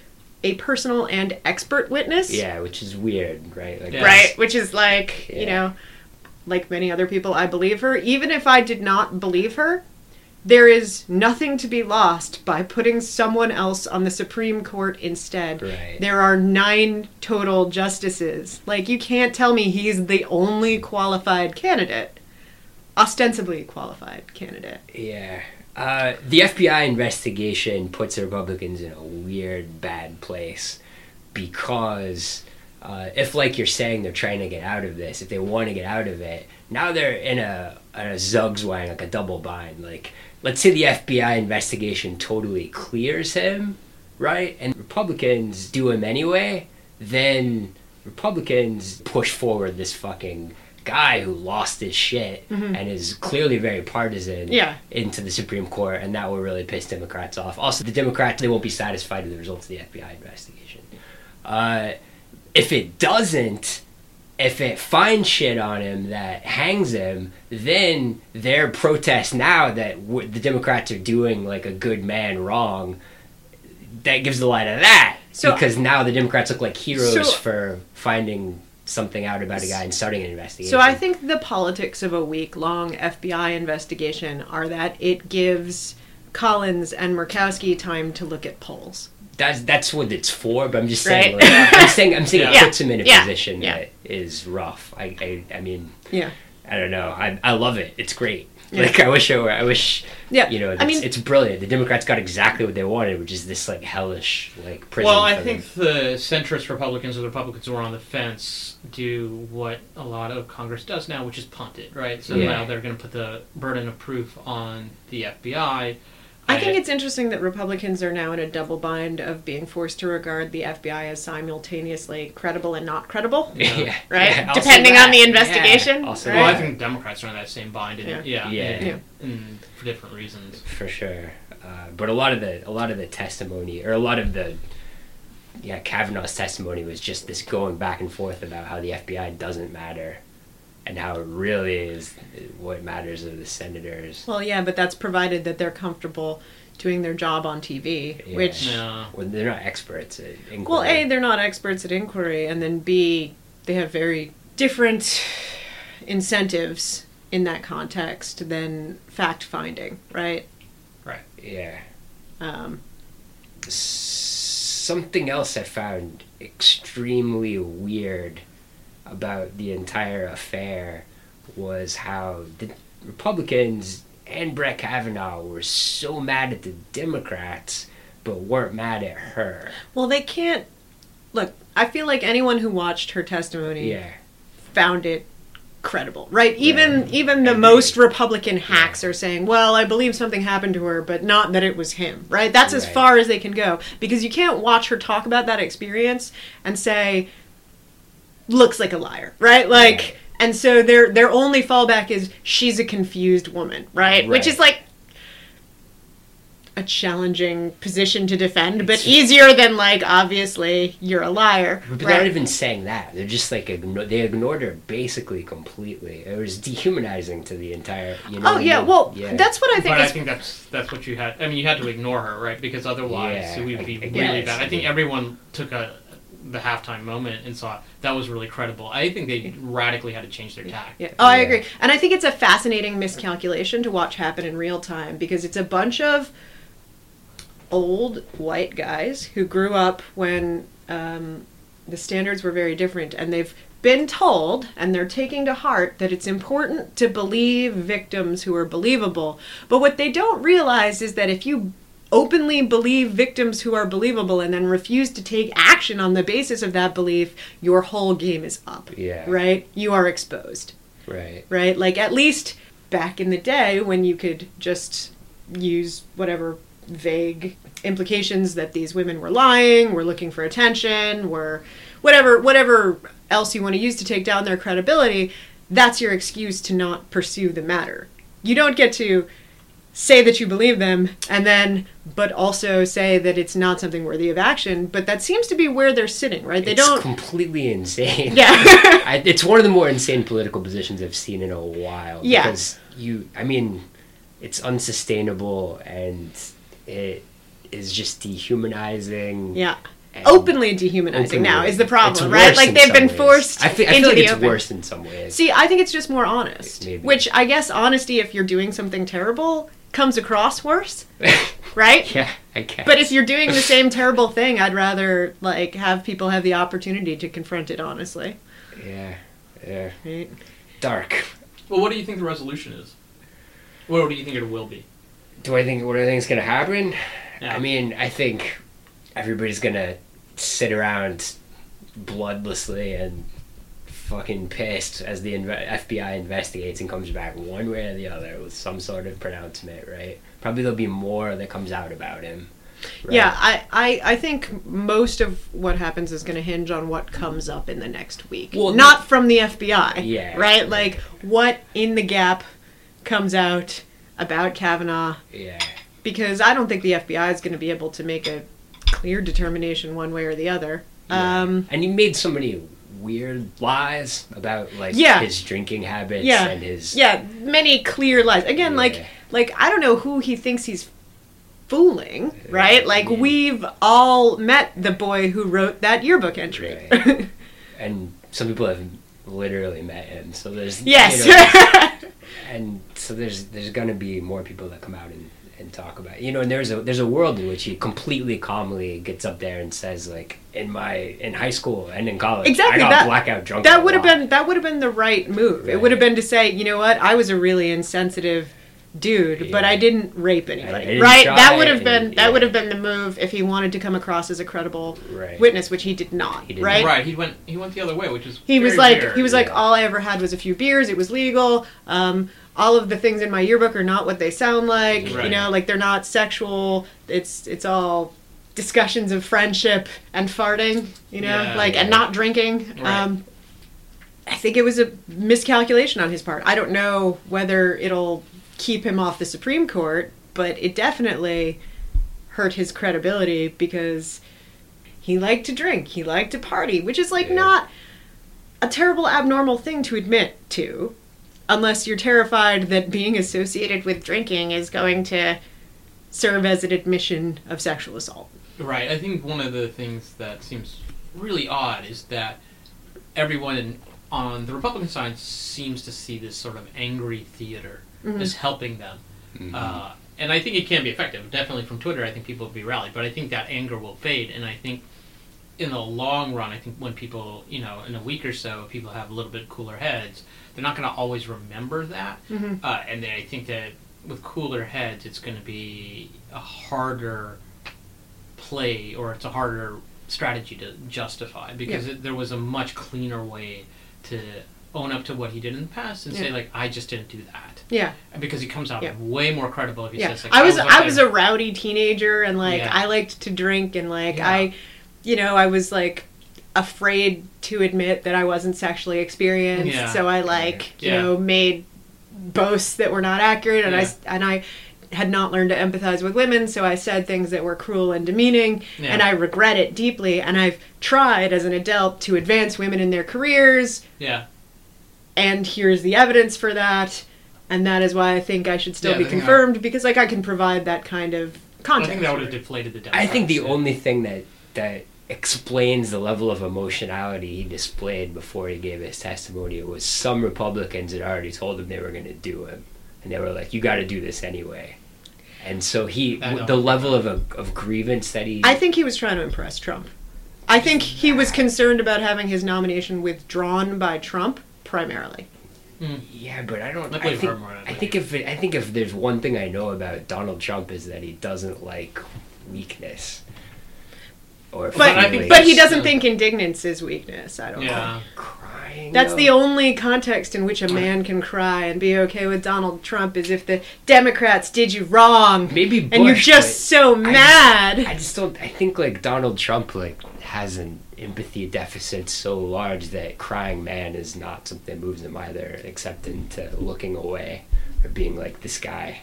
Speaker 3: a personal and expert witness.
Speaker 2: yeah, which is weird, right? Like
Speaker 1: Yeah.
Speaker 3: Right? Which is like, you know, like many other people, I believe her. Even if I did not believe her, there is nothing to be lost by putting someone else on the Supreme Court instead.
Speaker 2: Right.
Speaker 3: There are nine total justices. Like, you can't tell me he's the only qualified candidate. Ostensibly qualified candidate.
Speaker 2: Yeah. Uh, the FBI investigation puts the Republicans in a weird, bad place because uh, if, like you're saying, they're trying to get out of this, if they want to get out of it, now they're in a, in a Zugzwang, like a double bind. Like, let's say the FBI investigation totally clears him, right? And Republicans do him anyway, then Republicans push forward this fucking guy who lost his shit and is clearly very partisan
Speaker 3: Yeah.
Speaker 2: into the Supreme Court, and that will really piss Democrats off. Also, the Democrats they won't be satisfied with the results of the FBI investigation. Uh, if it doesn't, if it finds shit on him that hangs him, then their protest now that w- the Democrats are doing like a good man wrong, that gives the lie to that.
Speaker 3: So-
Speaker 2: because now the Democrats look like heroes
Speaker 3: So-
Speaker 2: for finding something out about a guy and starting an investigation.
Speaker 3: So I think the politics of a week long FBI investigation are that it gives Collins and Murkowski time to look at polls.
Speaker 2: That's that's what it's for. But I'm just saying,
Speaker 3: Right.
Speaker 2: like, I'm saying, I'm saying
Speaker 1: Yeah.
Speaker 2: it puts him in a
Speaker 3: Yeah.
Speaker 2: position
Speaker 3: Yeah.
Speaker 2: that is rough. I, I, I mean,
Speaker 3: Yeah.
Speaker 2: I don't know. I I love it. It's great.
Speaker 3: Yeah.
Speaker 2: Like I wish I were. I wish.
Speaker 3: Yeah,
Speaker 2: You know,
Speaker 3: I mean-
Speaker 2: it's brilliant. The Democrats got exactly what they wanted, which is this like hellish like prison.
Speaker 1: Well, I
Speaker 2: for
Speaker 1: think
Speaker 2: them.
Speaker 1: the centrist Republicans or the Republicans who are on the fence do what a lot of Congress does now, which is punt it, right? So
Speaker 2: Yeah.
Speaker 1: now they're going to put the burden of proof on the FBI.
Speaker 3: I think it's interesting that Republicans are now in a double bind of being forced to regard the FBI as simultaneously credible and not credible.
Speaker 2: yeah,
Speaker 3: Right?
Speaker 2: Yeah,
Speaker 3: Depending on the
Speaker 2: Yeah,
Speaker 3: investigation,
Speaker 2: also
Speaker 1: Well, I think Democrats are in that same bind, and,
Speaker 3: Yeah.
Speaker 1: yeah,
Speaker 2: Yeah.
Speaker 1: and-
Speaker 3: Yeah.
Speaker 1: and for different reasons.
Speaker 2: for sure. Uh, but a lot of the a lot of the testimony or a lot of the yeah Kavanaugh's testimony was just this going back and forth about how the FBI doesn't matter, and how it really is what matters are the senators.
Speaker 3: Well, yeah, but that's provided that they're comfortable doing their job on TV,
Speaker 2: Yeah.
Speaker 3: which
Speaker 1: Yeah.
Speaker 2: Well, they're not experts at inquiry.
Speaker 3: Well, A, they're not experts at inquiry, and then B, they have very different incentives in that context than fact finding, right? right?
Speaker 2: yeah.
Speaker 3: Um,
Speaker 2: something else I found extremely weird about the entire affair was how the Republicans and Brett Kavanaugh were so mad at the Democrats but weren't mad at her.
Speaker 3: well, they can't. Look, I feel like anyone who watched her testimony
Speaker 2: Yeah.
Speaker 3: found it credible, right? Even
Speaker 2: Right.
Speaker 3: even the most Republican hacks are saying, "Well, I believe something happened to her, but not that it was him." Right? That's as far as they can go because you can't watch her talk about that experience and say looks like a liar, right? Like
Speaker 2: Right.
Speaker 3: and so their their only fallback is she's a confused woman, right? Which is like a challenging position to defend, but
Speaker 2: It's-
Speaker 3: easier than like obviously you're a liar.
Speaker 2: But
Speaker 3: right?
Speaker 2: they're not even saying that. They're just like igno- they ignored her basically completely. It was dehumanizing to the entire. You know
Speaker 3: Oh
Speaker 2: what I
Speaker 3: yeah,
Speaker 2: mean?
Speaker 3: well,
Speaker 2: Yeah.
Speaker 3: that's what I think
Speaker 1: but I think that's that's what you had. I mean, you had to ignore her, right? Because otherwise,
Speaker 2: Yeah,
Speaker 1: it would be
Speaker 2: I- I
Speaker 1: really
Speaker 2: guess.
Speaker 1: bad. I think everyone took a the halftime moment and saw that was really credible. I think they radically had to change their tack.
Speaker 3: Yeah. Oh, I
Speaker 2: Yeah.
Speaker 3: agree. And I think it's a fascinating miscalculation to watch happen in real time because it's a bunch of old white guys who grew up when um, the standards were very different and they've been told and they're taking to heart that it's important to believe victims who are believable. But what they don't realize is that if you openly believe victims who are believable and then refuse to take action on the basis of that belief, your whole game is up.
Speaker 2: Yeah.
Speaker 3: Right? You are exposed
Speaker 2: Right.
Speaker 3: right? Like at least back in the day when you could just use whatever vague implications that these women were lying, were looking for attention, were whatever whatever else you want to use to take down their credibility, that's your excuse to not pursue the matter. You don't get to say that you believe them and then but also say that it's not something worthy of action, but that seems to be where they're sitting, right? They
Speaker 2: it's
Speaker 3: don't
Speaker 2: completely insane.
Speaker 3: Yeah.
Speaker 2: I, it's one of the more insane political positions I've seen in a while.
Speaker 3: Yeah.
Speaker 2: Because you, I mean, it's unsustainable and it is just dehumanizing.
Speaker 3: yeah. openly dehumanizing now is the problem, right? Like they've been
Speaker 2: ways.
Speaker 3: forced
Speaker 2: I, feel, I
Speaker 3: into
Speaker 2: feel like
Speaker 3: the
Speaker 2: it's
Speaker 3: open.
Speaker 2: worse in some ways.
Speaker 3: See, I think it's just more honest.
Speaker 2: Maybe.
Speaker 3: Which I guess honesty, if you're doing something terrible, comes across worse, right?
Speaker 2: yeah, I guess.
Speaker 3: But if you're doing the same terrible thing, I'd rather like have people have the opportunity to confront it honestly.
Speaker 2: yeah, yeah,
Speaker 3: Right?
Speaker 2: dark.
Speaker 1: Well, what do you think the resolution is? What do you think it will be?
Speaker 2: Do I think what do I think is gonna happen?
Speaker 1: Yeah.
Speaker 2: I mean, I think everybody's gonna sit around bloodlessly and fucking pissed as the FBI investigates and comes back one way or the other with some sort of pronouncement, right? Probably there'll be more that comes out about him. right?
Speaker 3: Yeah, I, I, I think most of what happens is going to hinge on what comes up in the next week.
Speaker 2: Well,
Speaker 3: Not from the FBI.
Speaker 2: Yeah.
Speaker 3: Right? Like, what in the gap comes out about Kavanaugh
Speaker 2: Yeah.
Speaker 3: because I don't think the FBI is going to be able to make a clear determination one way or the other.
Speaker 2: yeah.
Speaker 3: Um,
Speaker 2: and he made so many weird lies about like
Speaker 3: Yeah.
Speaker 2: his drinking habits
Speaker 3: Yeah.
Speaker 2: and his
Speaker 3: yeah, many clear lies. Again, like
Speaker 2: Yeah.
Speaker 3: like I don't know who he thinks he's fooling, right? Like we've all met the boy who wrote that yearbook entry.
Speaker 2: Right. and some people have literally met him. So there's you
Speaker 3: yes.
Speaker 2: know, and so there's there's gonna be more people that come out and, and talk about it. you know and there's a there's a world in which he completely calmly gets up there and says like in my in high school and in college
Speaker 3: Exactly,
Speaker 2: I got
Speaker 3: that-
Speaker 2: blackout drunk
Speaker 3: that would have been that would have been the right move. It would have been to say, you know what, I was a really insensitive dude, but I didn't rape
Speaker 2: I
Speaker 3: anybody.
Speaker 2: didn't
Speaker 3: right? That would have
Speaker 2: and-
Speaker 3: been
Speaker 2: yeah.
Speaker 3: that would have been the move if he wanted to come across as a credible
Speaker 2: Right.
Speaker 3: witness, which he did not.
Speaker 2: He did
Speaker 3: right?
Speaker 1: Right. He went. He went the other way, which is.
Speaker 3: He was like
Speaker 1: rare.
Speaker 3: he was like
Speaker 2: yeah.
Speaker 3: all I ever had was a few beers. It was legal. Um, all of the things in my yearbook are not what they sound like. You know, like they're not sexual. It's it's all discussions of friendship and farting. You know,
Speaker 1: Yeah,
Speaker 3: like and not drinking.
Speaker 1: Right.
Speaker 3: Um, I think it was a miscalculation on his part. I don't know whether it'll keep him off the Supreme Court, but it definitely hurt his credibility because he liked to drink, he liked to party, which is like
Speaker 2: Yeah.
Speaker 3: not a terrible abnormal thing to admit to unless you're terrified that being associated with drinking is going to serve as an admission of sexual assault.
Speaker 1: Right. I think one of the things that seems really odd is that everyone in, on the Republican side seems to see this sort of angry theater
Speaker 3: Mhm.
Speaker 1: as helping them.
Speaker 2: Mhm.
Speaker 1: Uh, and I think it can be effective. Definitely from Twitter, I think people will be rallied. But I think that anger will fade. And I think in the long run, I think when people, you know, in a week or so, people have a little bit cooler heads, they're not going to always remember that.
Speaker 3: Mhm.
Speaker 1: Uh, and then I think that with cooler heads, it's going to be a harder play or it's a harder strategy to justify because it, there was a much cleaner way to own up to what he did in the past and say like I just didn't do that
Speaker 3: Yeah.
Speaker 1: Because he comes out
Speaker 3: Yeah.
Speaker 1: way more credible if he
Speaker 3: Yeah.
Speaker 1: says like
Speaker 3: I was
Speaker 1: up
Speaker 3: I was a rowdy teenager and like
Speaker 1: Yeah.
Speaker 3: I liked to drink and like
Speaker 1: Yeah.
Speaker 3: I you know, I was like afraid to admit that I wasn't sexually experienced.
Speaker 1: Yeah.
Speaker 3: So I like, you
Speaker 1: Yeah.
Speaker 3: know, made boasts that were not accurate and I
Speaker 1: Yeah.
Speaker 3: s- and I had not learned to empathize with women, so I said things that were cruel and demeaning,
Speaker 1: Yeah.
Speaker 3: and I regret it deeply. And I've tried as an adult to advance women in their careers,
Speaker 1: yeah
Speaker 3: and here's the evidence for that. And that is why I think I should still
Speaker 1: Yeah,
Speaker 3: be
Speaker 1: I
Speaker 3: confirmed because, like, I can provide that kind of
Speaker 1: I
Speaker 3: context.
Speaker 1: think that would have deflated the
Speaker 2: I think the
Speaker 1: yeah.
Speaker 2: only thing that that explains the level of emotionality he displayed before he gave his testimony It was some Republicans had already told him they were going to do him, and they were like, "You got to do this anyway." And so he, the level of of grievance that he,
Speaker 3: I think he was trying to impress Trump. I think he was concerned about having his nomination withdrawn by Trump primarily.
Speaker 2: yeah, but I don't.
Speaker 1: I
Speaker 2: I, think,
Speaker 1: her more than
Speaker 2: I think if it, I think if there's one thing I know about Donald Trump is that he doesn't like weakness. Or
Speaker 3: But but he doesn't think indignance is weakness. I don't
Speaker 1: Yeah.
Speaker 3: think.
Speaker 2: crying.
Speaker 3: That's
Speaker 2: though.
Speaker 3: the only context in which a man can cry and be okay with Donald Trump is if the Democrats did you wrong
Speaker 2: maybe Bush,
Speaker 3: and you're just so
Speaker 2: I just-
Speaker 3: mad.
Speaker 2: I just don't. I think like Donald Trump like has an empathy deficit so large that crying man is not something that moves him either, except into looking away or being like this guy.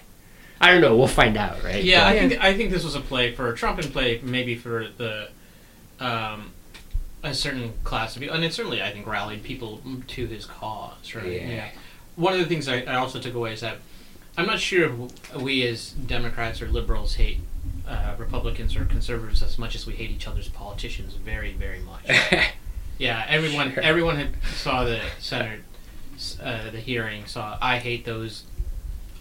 Speaker 2: I don't know. We'll find out, right?
Speaker 1: Yeah, I
Speaker 3: Yeah.
Speaker 1: think I think this was a play for Trump and play maybe for the um, a certain class of people, and it certainly I think rallied people to his cause. Right?
Speaker 2: Yeah.
Speaker 1: One of the things I, I also took away is that I'm not sure if we as Democrats or liberals hate uh, Republicans or conservatives as much as we hate each other's politicians very very much. Yeah, everyone
Speaker 2: Sure.
Speaker 1: everyone had saw the Senate uh, the hearing saw I hate those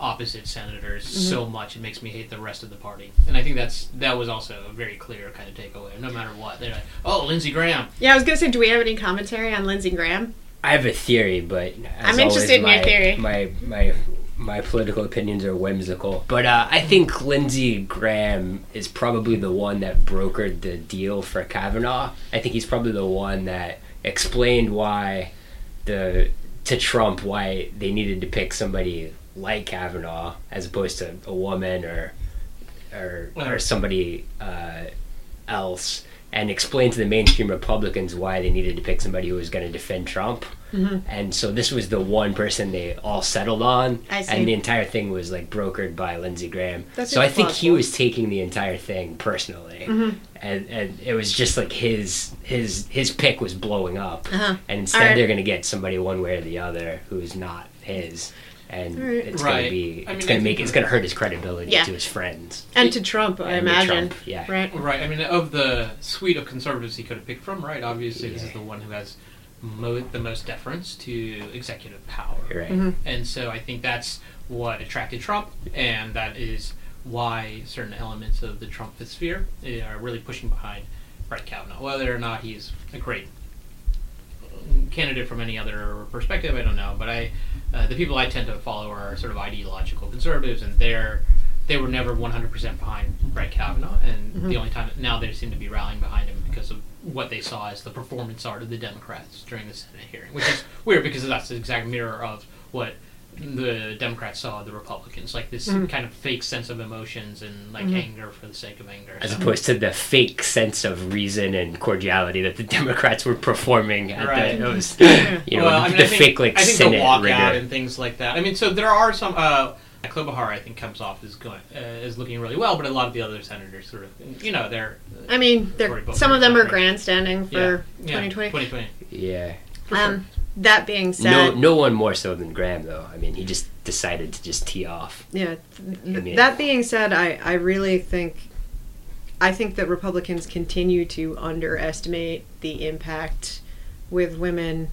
Speaker 1: opposite senators
Speaker 3: Mm-hmm.
Speaker 1: so much it makes me hate the rest of the party. And I think that's that was also a very clear kind of takeaway. No matter what, they're like, "Oh, Lindsey Graham."
Speaker 3: Yeah, I was gonna say, do we have any commentary on Lindsey Graham?
Speaker 2: I have a theory, but as
Speaker 3: I'm interested in
Speaker 2: always,
Speaker 3: your theory.
Speaker 2: My my my political opinions are whimsical, but uh, I think Lindsey Graham is probably the one that brokered the deal for Kavanaugh. I think he's probably the one that explained why the to Trump why they needed to pick somebody like Kavanaugh as opposed to a woman or or or somebody uh, else, and explain to the mainstream Republicans why they needed to pick somebody who was going to defend Trump.
Speaker 3: Mm-hmm.
Speaker 2: And so this was the one person they all settled on,
Speaker 3: I see.
Speaker 2: and the entire thing was like brokered by Lindsey Graham.
Speaker 3: That
Speaker 2: so I
Speaker 3: seems
Speaker 2: think he was taking the entire thing personally,
Speaker 3: Mhm.
Speaker 2: and and it was just like his his his pick was blowing up,
Speaker 3: Uh-huh.
Speaker 2: and instead
Speaker 3: Alright.
Speaker 2: they're going to get somebody one way or the other who's not his. And
Speaker 3: Alright.
Speaker 2: it's gonna
Speaker 1: Right.
Speaker 2: be,
Speaker 1: I
Speaker 2: it's
Speaker 1: mean,
Speaker 2: gonna make, it's gonna hurt his credibility
Speaker 3: Yeah.
Speaker 2: to his friends.
Speaker 3: And to Trump, I
Speaker 2: And to
Speaker 3: imagine.
Speaker 2: Trump, yeah.
Speaker 3: Right.
Speaker 1: Right. I mean, of the suite of conservatives he could have picked from, right? Obviously, this is the one who has mo- the most deference to executive power.
Speaker 2: Right.
Speaker 3: Mhm.
Speaker 1: And so I think that's what attracted Trump, and that is why certain elements of the Trump sphere eh, are really pushing behind Brett Kavanaugh. Whether or not he's a great candidate from any other perspective, I don't know. But I, uh, the people I tend to follow are sort of ideological conservatives, and they're they were never 100% behind Brett Kavanaugh, and the only time now they seem to be rallying behind him because of what they saw as the performance art of the Democrats during the Senate hearing, which is weird because that's the exact mirror of what the Democrats saw the Republicans, like this kind of fake sense of emotions and like anger for the sake of anger.
Speaker 2: As
Speaker 1: So-
Speaker 2: opposed to the fake sense of reason and cordiality that the Democrats were performing at
Speaker 1: Right.
Speaker 2: the, was, you know,
Speaker 1: well, I mean,
Speaker 2: the
Speaker 1: I think,
Speaker 2: fake like
Speaker 1: I think
Speaker 2: Senate
Speaker 1: the walkout
Speaker 2: rigor.
Speaker 1: and things like that. I mean, so there are some. Uh, Klobuchar, I think, comes off as going uh, is looking really well, but a lot of the other senators sort of, you know, they're
Speaker 3: I mean, they're, some of them are grandstanding for
Speaker 1: yeah,
Speaker 3: 2020.
Speaker 1: 2020.
Speaker 2: Yeah.
Speaker 1: For sure.
Speaker 3: Um, that being said,
Speaker 2: no one more so than Graham, though. I mean, he just decided to just tee off.
Speaker 3: yeah. th- th-
Speaker 2: mean-
Speaker 3: that being said, I, I really think I think that Republicans continue to underestimate the impact with women,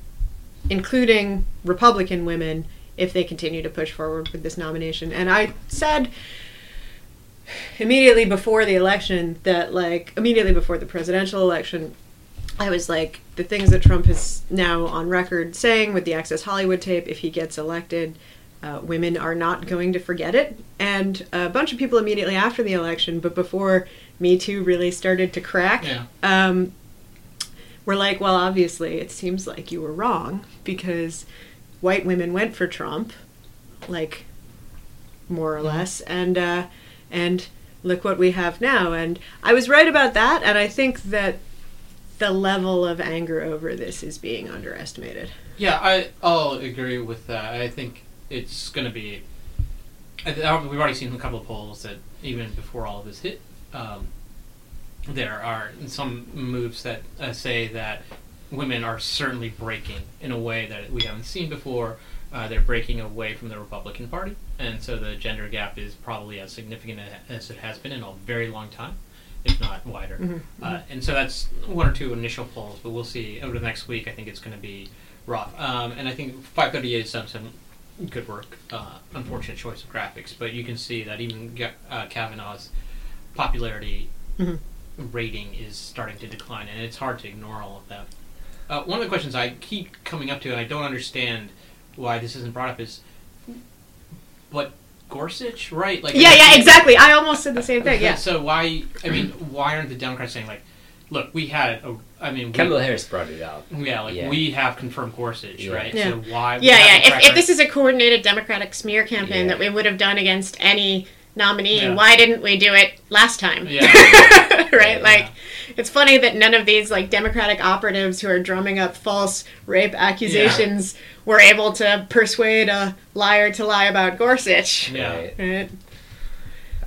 Speaker 3: including Republican women, if they continue to push forward with this nomination. And I said immediately before the election that, like, immediately before the presidential election, I was like, the things that Trump is now on record saying with the Access Hollywood tape, if he gets elected, uh, women are not going to forget it. And a bunch of people immediately after the election, but before Me Too really started to crack,
Speaker 1: Yeah.
Speaker 3: um, were like, well, obviously, it seems like you were wrong because white women went for Trump, like more or less, and uh, and look what we have now. And I was right about that, and I think that the level of anger over this is being underestimated.
Speaker 1: Yeah, I I'll agree with that. I think it's going to be. We've already seen a couple of polls that even before all of this hit, um, there are some moves that uh, say that women are certainly breaking in a way that we haven't seen before. Uh, they're breaking away from the Republican Party, and so the gender gap is probably as significant as it has been in a very long time, if not wider. Uh, and so that's one or two initial polls, but we'll see over the next week. I think it's going to be rough, um, and I think 538 is some some good work. Uh, unfortunate choice of graphics, but you can see that even uh, Kavanaugh's popularity
Speaker 3: Mhm.
Speaker 1: rating is starting to decline, and it's hard to ignore all of that. Uh, one of the questions I keep coming up to, and I don't understand why this isn't brought up, is but Gorsuch, right? Like
Speaker 3: Yeah, yeah, exactly. I almost said the same thing. Yeah.
Speaker 1: So why? I mean, why aren't the Democrats saying like, look, we had a, I mean, we,
Speaker 2: Kamala Harris brought it up.
Speaker 1: yeah, like
Speaker 2: Yeah.
Speaker 1: we have confirmed Gorsuch,
Speaker 2: Yeah.
Speaker 1: right?
Speaker 3: Yeah.
Speaker 1: So why?
Speaker 4: Yeah, yeah. If, if this is a coordinated Democratic smear campaign
Speaker 2: Yeah.
Speaker 4: that we would have done against any nominee,
Speaker 1: Yeah.
Speaker 4: why didn't we do it last time?
Speaker 1: Yeah.
Speaker 4: right?
Speaker 1: Yeah.
Speaker 4: Like, it's funny that none of these like Democratic operatives who are drumming up false rape accusations were able to persuade a liar to lie about Gorsuch.
Speaker 1: yeah.
Speaker 2: Right.
Speaker 4: Right?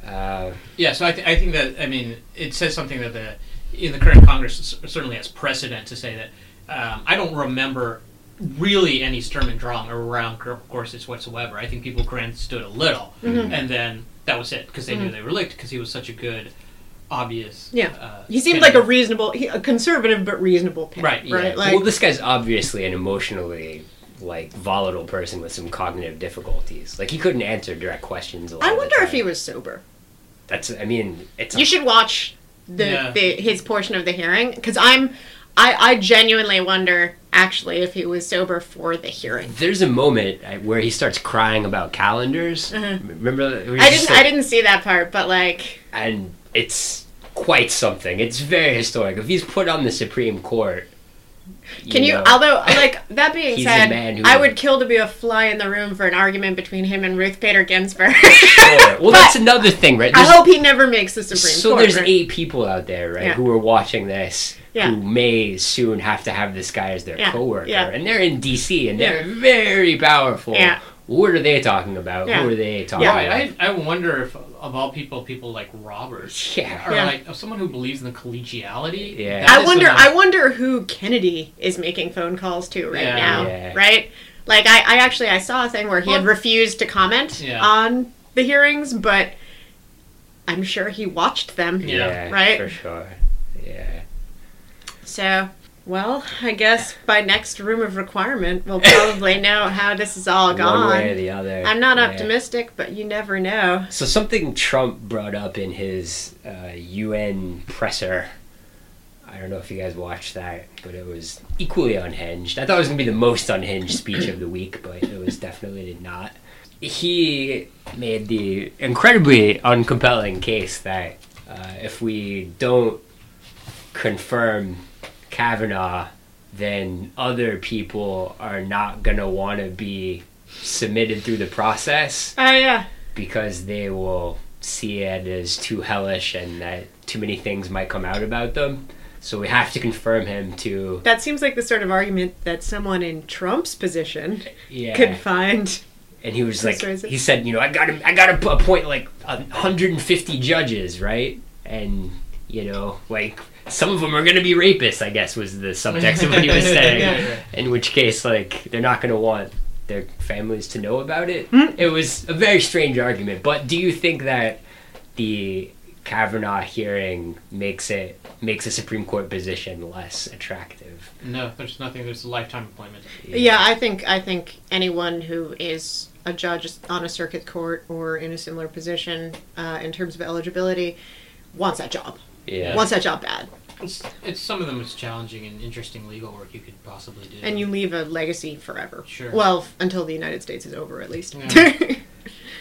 Speaker 2: Uh,
Speaker 1: Yeah, so I, th- I think that I mean it says something that the in the current Congress certainly has precedent to say that um, I don't remember really any sturm and drang around Gorsuch whatsoever. I think people grandstood a little,
Speaker 4: Mm-hmm.
Speaker 1: and then that was it because they knew they were licked because he was such a good, obvious.
Speaker 3: Yeah.
Speaker 1: uh,
Speaker 3: He seemed like a reasonable, he, a conservative but reasonable pick.
Speaker 1: Right,
Speaker 2: yeah.
Speaker 3: Right. Like,
Speaker 2: well, this guy's obviously an emotionally like volatile person with some cognitive difficulties. Like he couldn't answer direct questions. A lot
Speaker 3: I
Speaker 2: of the
Speaker 3: wonder if he was sober.
Speaker 2: That's. I mean, it's.
Speaker 4: You should watch the,
Speaker 1: Yeah.
Speaker 4: the his portion of the hearing because I'm I, I genuinely wonder actually if he was sober for the hearing.
Speaker 2: There's a moment uh, where he starts crying about calendars. Remember? that? Where he's
Speaker 4: Uh-huh. I didn't
Speaker 2: like-
Speaker 4: I didn't see that part, but like
Speaker 2: and it's quite something. It's very historic. If he's put on the Supreme Court,
Speaker 4: Can you?
Speaker 2: know,
Speaker 4: Although, like that being said, I would kill to be a fly in the room for an argument between him and Ruth Bader Ginsburg.
Speaker 2: Sure. Well, that's another thing, right?
Speaker 4: I hope he never makes the Supreme
Speaker 2: so
Speaker 4: Court.
Speaker 2: So there's
Speaker 4: right?
Speaker 2: eight people out there, right,
Speaker 4: Yeah.
Speaker 2: who are watching this,
Speaker 4: Yeah.
Speaker 2: who may soon have to have this guy as their
Speaker 4: Yeah,
Speaker 2: coworker, and they're in D.C. and they're very powerful.
Speaker 4: Yeah.
Speaker 2: What are they talking about?
Speaker 4: Yeah.
Speaker 2: Who are they talking
Speaker 4: Yeah.
Speaker 2: About?
Speaker 1: I, I wonder if of all people, people like Roberts,
Speaker 2: Yeah.
Speaker 1: or
Speaker 4: Yeah.
Speaker 1: like someone who believes in the collegiality.
Speaker 2: Yeah.
Speaker 4: I wonder.
Speaker 1: the-
Speaker 4: I wonder who Kennedy is making phone calls to right
Speaker 1: Yeah.
Speaker 4: now.
Speaker 2: Yeah.
Speaker 4: Right? Like I, I actually I saw a thing where he had refused to comment
Speaker 1: Yeah.
Speaker 4: on the hearings, but I'm sure he watched them.
Speaker 1: Yeah.
Speaker 4: right?
Speaker 2: For sure. Yeah.
Speaker 4: So
Speaker 3: Well, I guess by next room of requirement, we'll probably know how this is all gone.
Speaker 2: One way or the other.
Speaker 3: I'm not
Speaker 2: Yeah.
Speaker 3: optimistic, but you never know.
Speaker 2: So something Trump brought up in his uh, UN presser. I don't know if you guys watched that, but it was equally unhinged. I thought it was gonna be the most unhinged speech of the week, but it was definitely not. He made the incredibly uncompelling case that uh, if we don't confirm Kavanaugh, then other people are not gonna want to be submitted through the process
Speaker 3: Oh yeah.
Speaker 2: because they will see it as too hellish and that too many things might come out about them. So we have to confirm him to
Speaker 3: That seems like the sort of argument that someone in Trump's position
Speaker 2: yeah.
Speaker 3: could find.
Speaker 2: and he was like, he said, you know, I got to, I got to appoint like a 150 judges, right? And you know, like some of them are going to be rapists. I guess was the subtext of what he was saying.
Speaker 1: Yeah.
Speaker 2: In which case, like they're not going to want their families to know about it.
Speaker 3: Hmm.
Speaker 2: It was a very strange argument. But do you think that the Kavanaugh hearing makes it makes a Supreme Court position less attractive?
Speaker 1: No, there's nothing. There's a lifetime appointment.
Speaker 3: Yeah, I think I think anyone who is a judge on a circuit court or in a similar position uh, in terms of eligibility wants that job.
Speaker 2: Yeah.
Speaker 3: Wants that job bad,
Speaker 1: It's, it's some of the most challenging and interesting legal work you could possibly do.
Speaker 3: and you leave a legacy forever.
Speaker 1: Sure.
Speaker 3: Well, f- until the United States is over, at least.
Speaker 1: Yeah.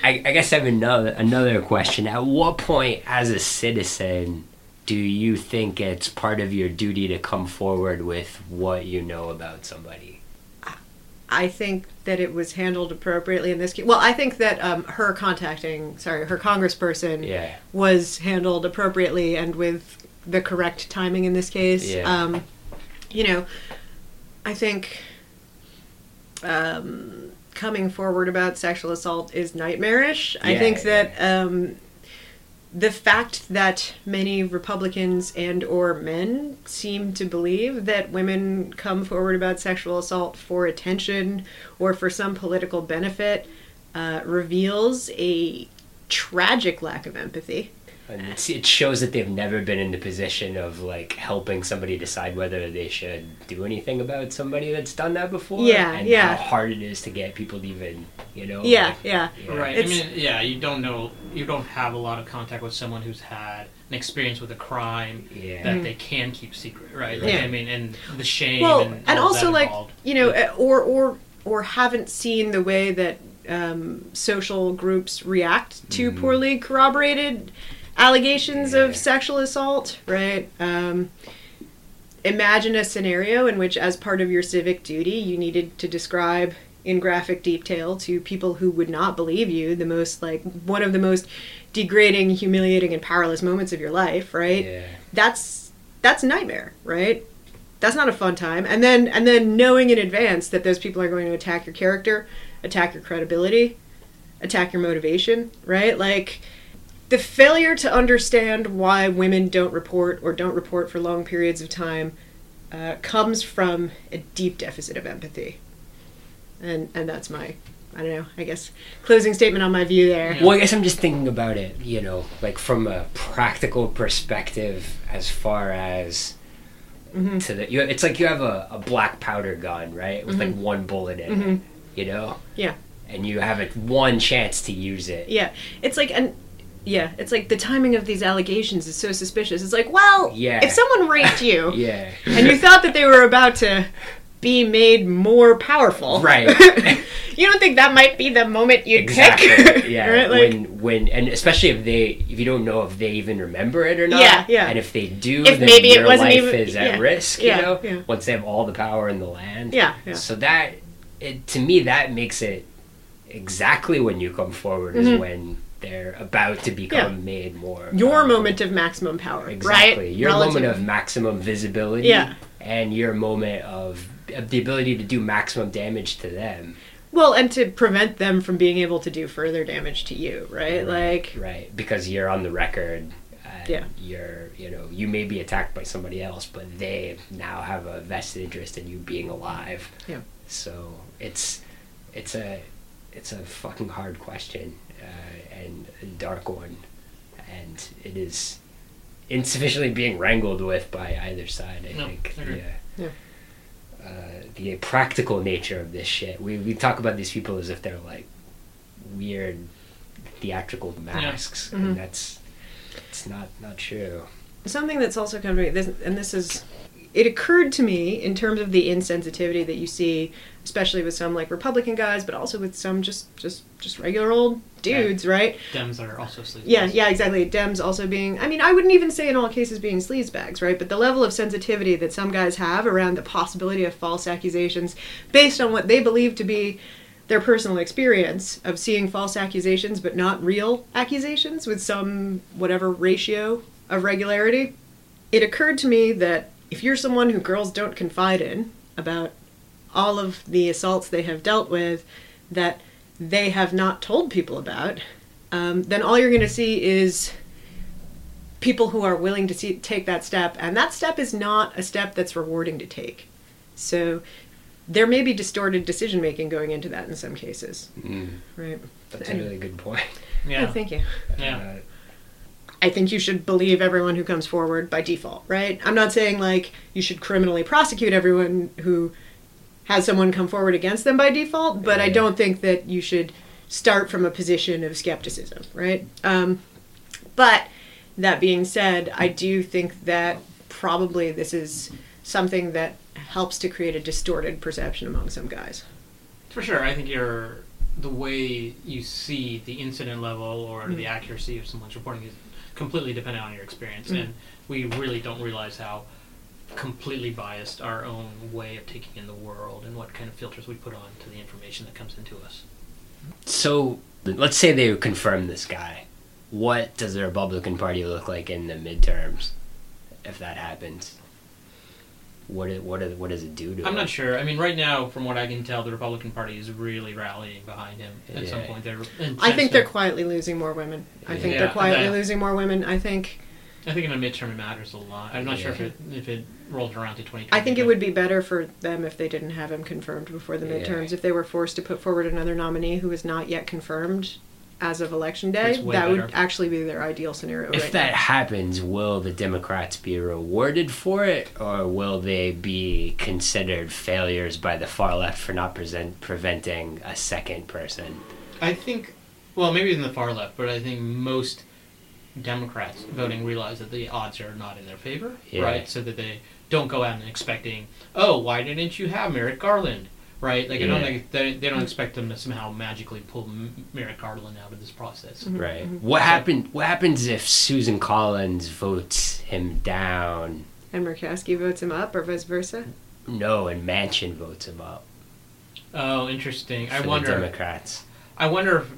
Speaker 2: I, I guess I have another another question. At what point, as a citizen, do you think it's part of your duty to come forward with what you know about somebody?
Speaker 3: I think that it was handled appropriately in this case. Well, I think that um, her contacting, sorry, her congressperson
Speaker 2: Yeah.
Speaker 3: was handled appropriately and with the correct timing in this case.
Speaker 2: Yeah.
Speaker 3: Um, you know, I think um, coming forward about sexual assault is nightmarish. I think
Speaker 2: yeah.
Speaker 3: that um, the fact that many Republicans and or men seem to believe that women come forward about sexual assault for attention or for some political benefit uh, reveals a tragic lack of empathy.
Speaker 2: And it shows that they've never been in the position of like helping somebody decide whether they should do anything about somebody that's done that before.
Speaker 3: Yeah,
Speaker 2: and
Speaker 3: yeah.
Speaker 2: how hard it is to get people to even, you know.
Speaker 3: Yeah,
Speaker 2: like-
Speaker 3: yeah.
Speaker 2: yeah.
Speaker 1: Right.
Speaker 3: It's-
Speaker 1: I mean, yeah, you don't know, you don't have a lot of contact with someone who's had an experience with a crime
Speaker 2: Yeah.
Speaker 1: that they can keep secret, right? Like,
Speaker 3: Yeah.
Speaker 1: I mean, and the shame
Speaker 3: well
Speaker 1: and,
Speaker 3: and
Speaker 1: all of
Speaker 3: also
Speaker 1: that
Speaker 3: like
Speaker 1: involved.
Speaker 3: you know uh, or or or haven't seen the way that um, social groups react to
Speaker 2: Mhm.
Speaker 3: poorly corroborated allegations of sexual assault right um, imagine a scenario in which as part of your civic duty you needed to describe in graphic detail to people who would not believe you the most like one of the most degrading humiliating and powerless moments of your life right
Speaker 2: Yeah.
Speaker 3: that's that's a nightmare, right? That's not a fun time. And then and then knowing in advance that those people are going to attack your character, attack your credibility, attack your motivation, right? Like the failure to understand why women don't report or don't report for long periods of time uh, comes from a deep deficit of empathy. And and that's my I don't know, I guess closing statement on my view there.
Speaker 2: Well, I guess I'm just thinking about it, you know, like from a practical perspective, as far as
Speaker 3: Mhm.
Speaker 2: to the, you, it's like you have a, a black powder gun, right, with like one bullet in it,
Speaker 3: Mhm.
Speaker 2: you know,
Speaker 3: Yeah.
Speaker 2: and you have it one chance to use it.
Speaker 3: Yeah, it's like and yeah, it's like the timing of these allegations is so suspicious. It's like, well,
Speaker 2: Yeah.
Speaker 3: if someone raped you
Speaker 2: Yeah,
Speaker 3: and you thought that they were about to be made more powerful,
Speaker 2: Right.
Speaker 3: you don't think that might be the moment you'd
Speaker 2: exactly.
Speaker 3: pick?
Speaker 2: Yeah,
Speaker 3: right? Like,
Speaker 2: when when and especially if they if you don't know if they even remember it or not.
Speaker 3: Yeah, yeah.
Speaker 2: And if they do,
Speaker 3: If
Speaker 2: then
Speaker 3: maybe it wasn't
Speaker 2: life
Speaker 3: even-
Speaker 2: is at
Speaker 3: yeah,
Speaker 2: risk.
Speaker 3: yeah,
Speaker 2: you know,
Speaker 3: yeah.
Speaker 2: once they have all the power in the land.
Speaker 3: yeah, yeah.
Speaker 2: So that, it, to me, that makes it exactly when you come forward is
Speaker 3: Mhm.
Speaker 2: when they're about to become made more.
Speaker 3: Your
Speaker 2: powerful.
Speaker 3: moment of maximum power,
Speaker 2: Exactly.
Speaker 3: right?
Speaker 2: Your
Speaker 3: Relative-
Speaker 2: moment of maximum visibility.
Speaker 3: Yeah.
Speaker 2: And your moment of, of the ability to do maximum damage to them.
Speaker 3: well, and to prevent them from being able to do further damage to you, right? Like,
Speaker 2: Right. Because you're on the record. And
Speaker 3: Yeah.
Speaker 2: You're, you know, you may be attacked by somebody else, but they now have a vested interest in you being alive.
Speaker 3: Yeah.
Speaker 2: So it's, it's a, it's a fucking hard question, uh, and a dark one, and it is insufficiently being wrangled with by either side. I
Speaker 1: No,
Speaker 2: think.
Speaker 1: I.
Speaker 2: Yeah.
Speaker 3: Yeah.
Speaker 2: uh, the practical nature of this shit. We we talk about these people as if they're like weird theatrical masks,
Speaker 3: Mhm.
Speaker 2: and that's it's not not true.
Speaker 3: Something that's also come to me, this, and this is, it occurred to me in terms of the insensitivity that you see, especially with some like Republican guys, but also with some just just just regular old dudes, right?
Speaker 1: Dems are also sleazy.
Speaker 3: Yeah, yeah, exactly. Dems also being, I mean, I wouldn't even say in all cases being sleazebags, right? But the level of sensitivity that some guys have around the possibility of false accusations based on what they believe to be their personal experience of seeing false accusations but not real accusations with some whatever ratio of regularity. It occurred to me that if you're someone who girls don't confide in about all of the assaults they have dealt with that they have not told people about, um, then all you're going to see is people who are willing to see, take that step, and that step is not a step that's rewarding to take. So there may be distorted decision making going into that in some cases, right?
Speaker 2: That's a really good point.
Speaker 1: Yeah.
Speaker 3: Oh, thank you.
Speaker 1: Yeah.
Speaker 2: Uh,
Speaker 3: I think you should believe everyone who comes forward by default, right? I'm not saying like you should criminally prosecute everyone who has someone come forward against them by default, but I don't think that you should start from a position of skepticism, right? Um, but that being said, I do think that probably this is something that helps to create a distorted perception among some guys.
Speaker 1: For sure, I think you're the way you see the incident level or
Speaker 3: Mm.
Speaker 1: the accuracy of someone's reporting is completely dependent on your experience,
Speaker 3: Mm.
Speaker 1: and we really don't realize how completely biased our own way of taking in the world and what kind of filters we put on to the information that comes into us.
Speaker 2: So let's say they confirm this guy. What does the Republican Party look like in the midterms if that happens? What it, what it, what does it do to
Speaker 1: I'm
Speaker 2: it?
Speaker 1: not sure. I mean, right now, from what I can tell, the Republican Party is really rallying behind him. At some point, they're.
Speaker 3: I think they're quietly losing more women. I think
Speaker 1: Yeah,
Speaker 3: they're quietly
Speaker 1: that-
Speaker 3: losing more women. I think
Speaker 1: I think in a midterm it matters a lot. I'm not sure if it if it rolls around to 2020.
Speaker 3: I think it would be better for them if they didn't have him confirmed before the
Speaker 2: Yeah.
Speaker 3: midterms. If they were forced to put forward another nominee who is not yet confirmed as of election day,
Speaker 1: It's way
Speaker 3: that would actually be their ideal scenario
Speaker 2: If
Speaker 3: right
Speaker 2: that
Speaker 3: now.
Speaker 2: happens, will the Democrats be rewarded for it, or will they be considered failures by the far left for not present, preventing a second person?
Speaker 1: I think, well, maybe in the far left, but I think most Democrats voting realize that the odds are not in their favor,
Speaker 2: Yeah.
Speaker 1: right? So that they don't go out and expecting, oh, why didn't you have Merrick Garland, right? Like I don't think they, they don't expect them to somehow magically pull Merrick Garland out of this process.
Speaker 3: Mhm.
Speaker 2: Right. What happened? What happens if Susan Collins votes him down?
Speaker 3: And Murkowski votes him up, or vice versa.
Speaker 2: No, and Manchin votes him up.
Speaker 1: Oh, interesting.
Speaker 2: For
Speaker 1: I
Speaker 2: the
Speaker 1: wonder.
Speaker 2: Democrats.
Speaker 1: I wonder. If,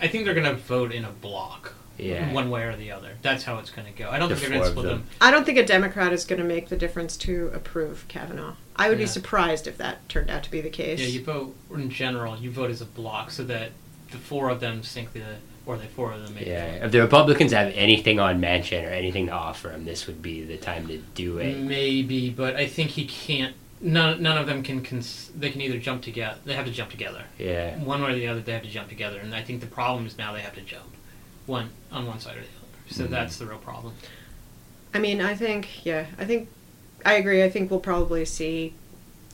Speaker 1: I think they're going to vote in a block,
Speaker 2: Yeah.
Speaker 1: one way or the other. That's how it's going to go. I don't
Speaker 2: The
Speaker 1: think they're going to split
Speaker 2: them.
Speaker 1: them.
Speaker 3: I don't think a Democrat is going to make the difference to approve Kavanaugh. I would be surprised if that turned out to be the case.
Speaker 1: Yeah, you vote in general. You vote as a block, so that the four of them sink the, or the four of them make.
Speaker 2: Yeah. If the Republicans have anything on Manchin or anything to offer him, this would be the time to do it.
Speaker 1: Maybe, but I think he can't. None, none of them can. Cons- they can either jump together. They have to jump together.
Speaker 2: Yeah.
Speaker 1: One way or the other, they have to jump together. And I think the problem is now they have to jump, one on one side or the other. So
Speaker 2: Mhm.
Speaker 1: that's the real problem.
Speaker 3: I mean, I think, yeah, I think, I agree. I think we'll probably see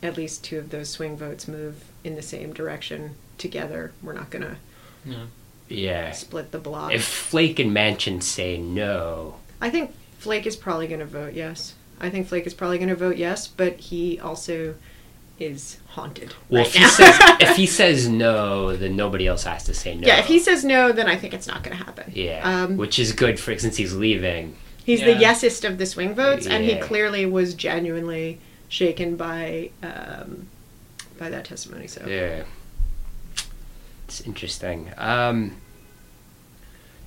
Speaker 3: at least two of those swing votes move in the same direction together. We're not going to
Speaker 1: Yeah.
Speaker 2: Yeah.
Speaker 3: split the block.
Speaker 2: If Flake and Manchin say no,
Speaker 3: I think Flake is probably going to vote yes. I think Flake is probably going to vote yes, but he also is haunted.
Speaker 2: well,
Speaker 3: right
Speaker 2: if he says if he says no, then nobody else has to say no.
Speaker 3: yeah, if he says no, then I think it's not going to happen.
Speaker 2: yeah,
Speaker 3: Um,
Speaker 2: which is good for since he's leaving.
Speaker 3: He's the
Speaker 1: Yeah.
Speaker 3: yesest of the swing votes, and he clearly was genuinely shaken by um, by that testimony. So
Speaker 2: Yeah, it's interesting. Um,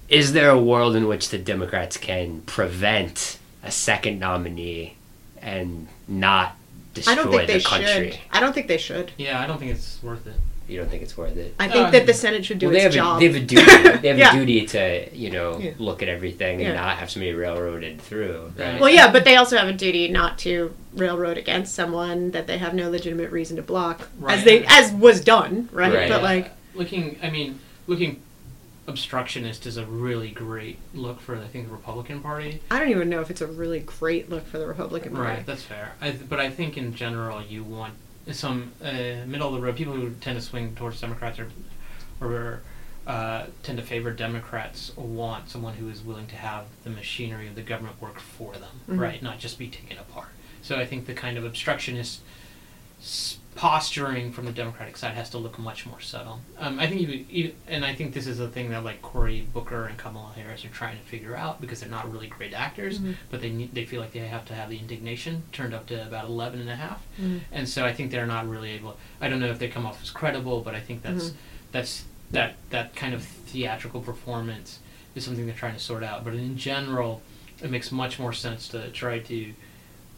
Speaker 2: is there a world in which the Democrats can prevent a second nominee and not destroy
Speaker 3: I don't think
Speaker 2: the
Speaker 3: they
Speaker 2: country?
Speaker 3: should. I don't think they should.
Speaker 1: Yeah, I don't think it's worth it.
Speaker 2: You don't think it's worth it?
Speaker 3: I think
Speaker 1: Uh,
Speaker 3: that the Senate should do
Speaker 2: well, they
Speaker 3: its
Speaker 2: have
Speaker 3: job.
Speaker 2: a, they have a duty. They have
Speaker 3: Yeah.
Speaker 2: a duty to you know
Speaker 3: Yeah.
Speaker 2: look at everything
Speaker 3: Yeah.
Speaker 2: and not have somebody railroaded through. Right?
Speaker 3: well, yeah, but they also have a duty not to railroad against someone that they have no legitimate reason to block, as they as was done, right?
Speaker 2: Right.
Speaker 3: But
Speaker 1: Yeah.
Speaker 3: like,
Speaker 1: looking, I mean, looking obstructionist is a really great look for I think the Republican Party.
Speaker 4: I don't even know if it's a really great look for the Republican Party.
Speaker 1: Right, that's fair. I, th- but I think in general you want some uh, middle of the road people who tend to swing towards Democrats or or uh, tend to favor Democrats want someone who is willing to have the machinery of the government work for them,
Speaker 4: Mhm.
Speaker 1: right? Not just be taken apart. So I think the kind of obstructionist s- posturing from the Democratic side has to look much more subtle. Um, I think you, you, and I think this is a thing that like Cory Booker and Kamala Harris are trying to figure out because they're not really great actors,
Speaker 4: Mhm.
Speaker 1: but they need, they feel like they have to have the indignation turned up to about 11 and a half.
Speaker 4: Mhm.
Speaker 1: And so I think they're not really able. I don't know if they come off as credible, but I think that's
Speaker 4: Mhm.
Speaker 1: that's that that kind of theatrical performance is something they're trying to sort out. But in general, it makes much more sense to try to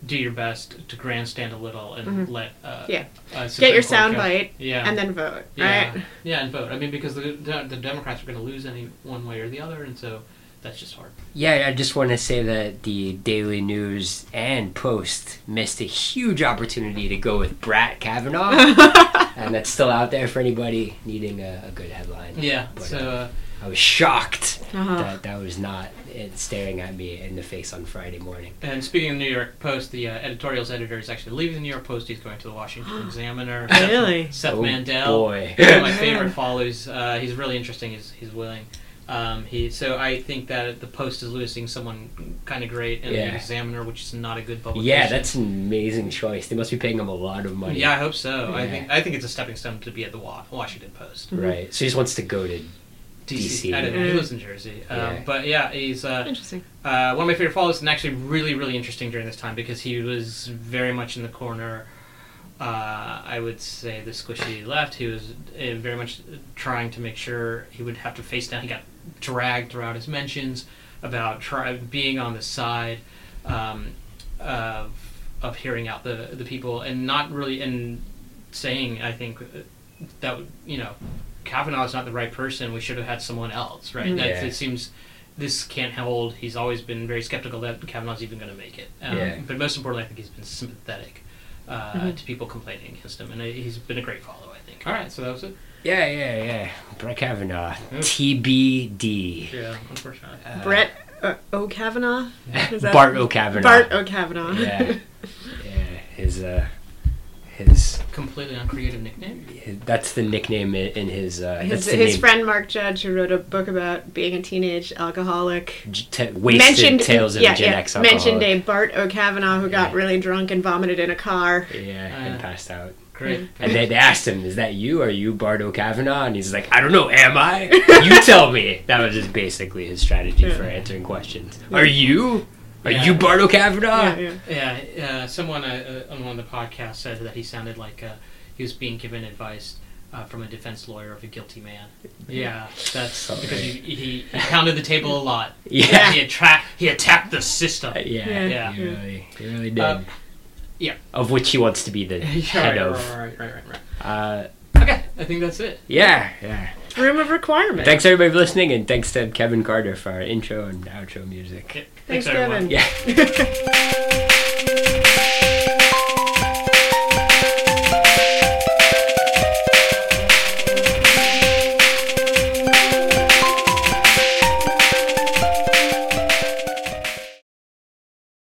Speaker 1: do your best to grandstand a little and
Speaker 4: Mhm.
Speaker 1: let uh,
Speaker 4: Yeah.
Speaker 1: uh,
Speaker 4: Get your
Speaker 1: Court judge-
Speaker 4: soundbite
Speaker 1: yeah,
Speaker 4: and then vote,
Speaker 1: yeah,
Speaker 4: right?
Speaker 1: yeah, and vote. I mean, because the the, the Democrats are going to lose any one way or the other, and so that's just hard.
Speaker 2: Yeah, I just want to say that the Daily News and Post missed a huge opportunity to go with Brat Kavanaugh, and that's still out there for anybody needing a, a good headline.
Speaker 1: Yeah.
Speaker 2: But,
Speaker 1: so.
Speaker 2: uh,
Speaker 1: Uh,
Speaker 2: I was shocked
Speaker 4: Uh-huh.
Speaker 2: that that was not it staring at me in the face on Friday morning.
Speaker 1: And speaking of the New York Post, the uh, editorials editor is actually leaving the New York Post. He's going to the Washington Examiner.
Speaker 4: Really?
Speaker 1: Seth
Speaker 2: Oh,
Speaker 1: Mandel,
Speaker 2: boy.
Speaker 1: one of my favorite follows. Uh, he's really interesting. He's he's willing. Um, he so I think that the Post is losing someone kind of great, and
Speaker 2: Yeah.
Speaker 1: the Examiner, which is not a good publication.
Speaker 2: Yeah, that's an amazing choice. They must be paying him a lot of money.
Speaker 1: Yeah, I hope so. I think I think it's a stepping stone to be at the Washington Post.
Speaker 2: Right. So he just wants to go to DC.
Speaker 1: I don't know. He
Speaker 4: Yeah.
Speaker 1: lives in Jersey, um,
Speaker 2: Yeah.
Speaker 1: but yeah, he's uh,
Speaker 4: Interesting.
Speaker 1: uh, one of my favorite follows, and actually really, really interesting during this time because he was very much in the corner. Uh, I would say the squishy left. He was uh, very much trying to make sure he would have to face down. He got dragged throughout his mentions about try, being on the side um, of of hearing out the the people and not really and saying. I think uh, that you know Kavanaugh is not the right person. We should have had someone else. Right.
Speaker 4: Mhm.
Speaker 1: That, it seems this can't hold. He's always been very skeptical that Kavanaugh's even going to make it. Um,
Speaker 2: Yeah.
Speaker 1: But most importantly, I think he's been sympathetic uh,
Speaker 4: Mhm.
Speaker 1: to people complaining against him, and uh, he's been a great follow. I think. All right, so that was it.
Speaker 2: Yeah, yeah, yeah. Brett Kavanaugh.
Speaker 1: Yeah.
Speaker 2: TBD.
Speaker 1: Yeah, unfortunately.
Speaker 2: Uh,
Speaker 4: Brett uh, O'Kavanaugh? Is that-
Speaker 2: Bart O'Kavanaugh.
Speaker 4: Bart O'Kavanaugh.
Speaker 2: Yeah. Yeah. His uh, his,
Speaker 1: Completely uncreative nickname.
Speaker 2: his that's the nickname in, in his uh,
Speaker 4: his
Speaker 2: that's
Speaker 4: his friend Mark Judge, who wrote a book about being a teenage alcoholic,
Speaker 2: J- T- wasted tales of
Speaker 4: yeah,
Speaker 2: a Gen
Speaker 4: yeah,
Speaker 2: X alcoholic.
Speaker 4: mentioned a Bart O'Kavanaugh who got
Speaker 2: Yeah.
Speaker 4: really drunk and vomited in a car.
Speaker 2: Yeah,
Speaker 1: Uh,
Speaker 2: and passed out.
Speaker 1: Great.
Speaker 2: And they, they asked him, "Is that you? Are you Bart O'Kavanaugh?" And he's like, "I don't know. Am I? You tell me." That was just basically his strategy for answering questions. Are you? Are
Speaker 1: Yeah.
Speaker 2: you Bart O'Kavanaugh?
Speaker 4: Yeah, yeah.
Speaker 1: Yeah, uh, someone uh, uh, on one of the podcasts said that he sounded like uh, he was being given advice uh, from a defense lawyer of a guilty man. Yeah, that's
Speaker 2: Sorry.
Speaker 1: because he, he, he pounded the table a lot.
Speaker 2: Yeah.
Speaker 1: he attract he attacked the system.
Speaker 2: Uh, yeah,
Speaker 4: Yeah.
Speaker 2: he really, he really did.
Speaker 1: Uh, yeah.
Speaker 2: Of which he wants to be the
Speaker 1: Yeah,
Speaker 2: head
Speaker 1: right,
Speaker 2: of.
Speaker 1: right, right, right, right.
Speaker 2: Uh,
Speaker 1: Okay, I think that's it.
Speaker 2: yeah, yeah.
Speaker 4: Room of requirement.
Speaker 2: Thanks everybody for listening, and thanks to Kevin Carter for our intro and outro music.
Speaker 1: Okay,
Speaker 4: Thanks,
Speaker 1: everyone.
Speaker 4: Kevin.
Speaker 2: Yeah.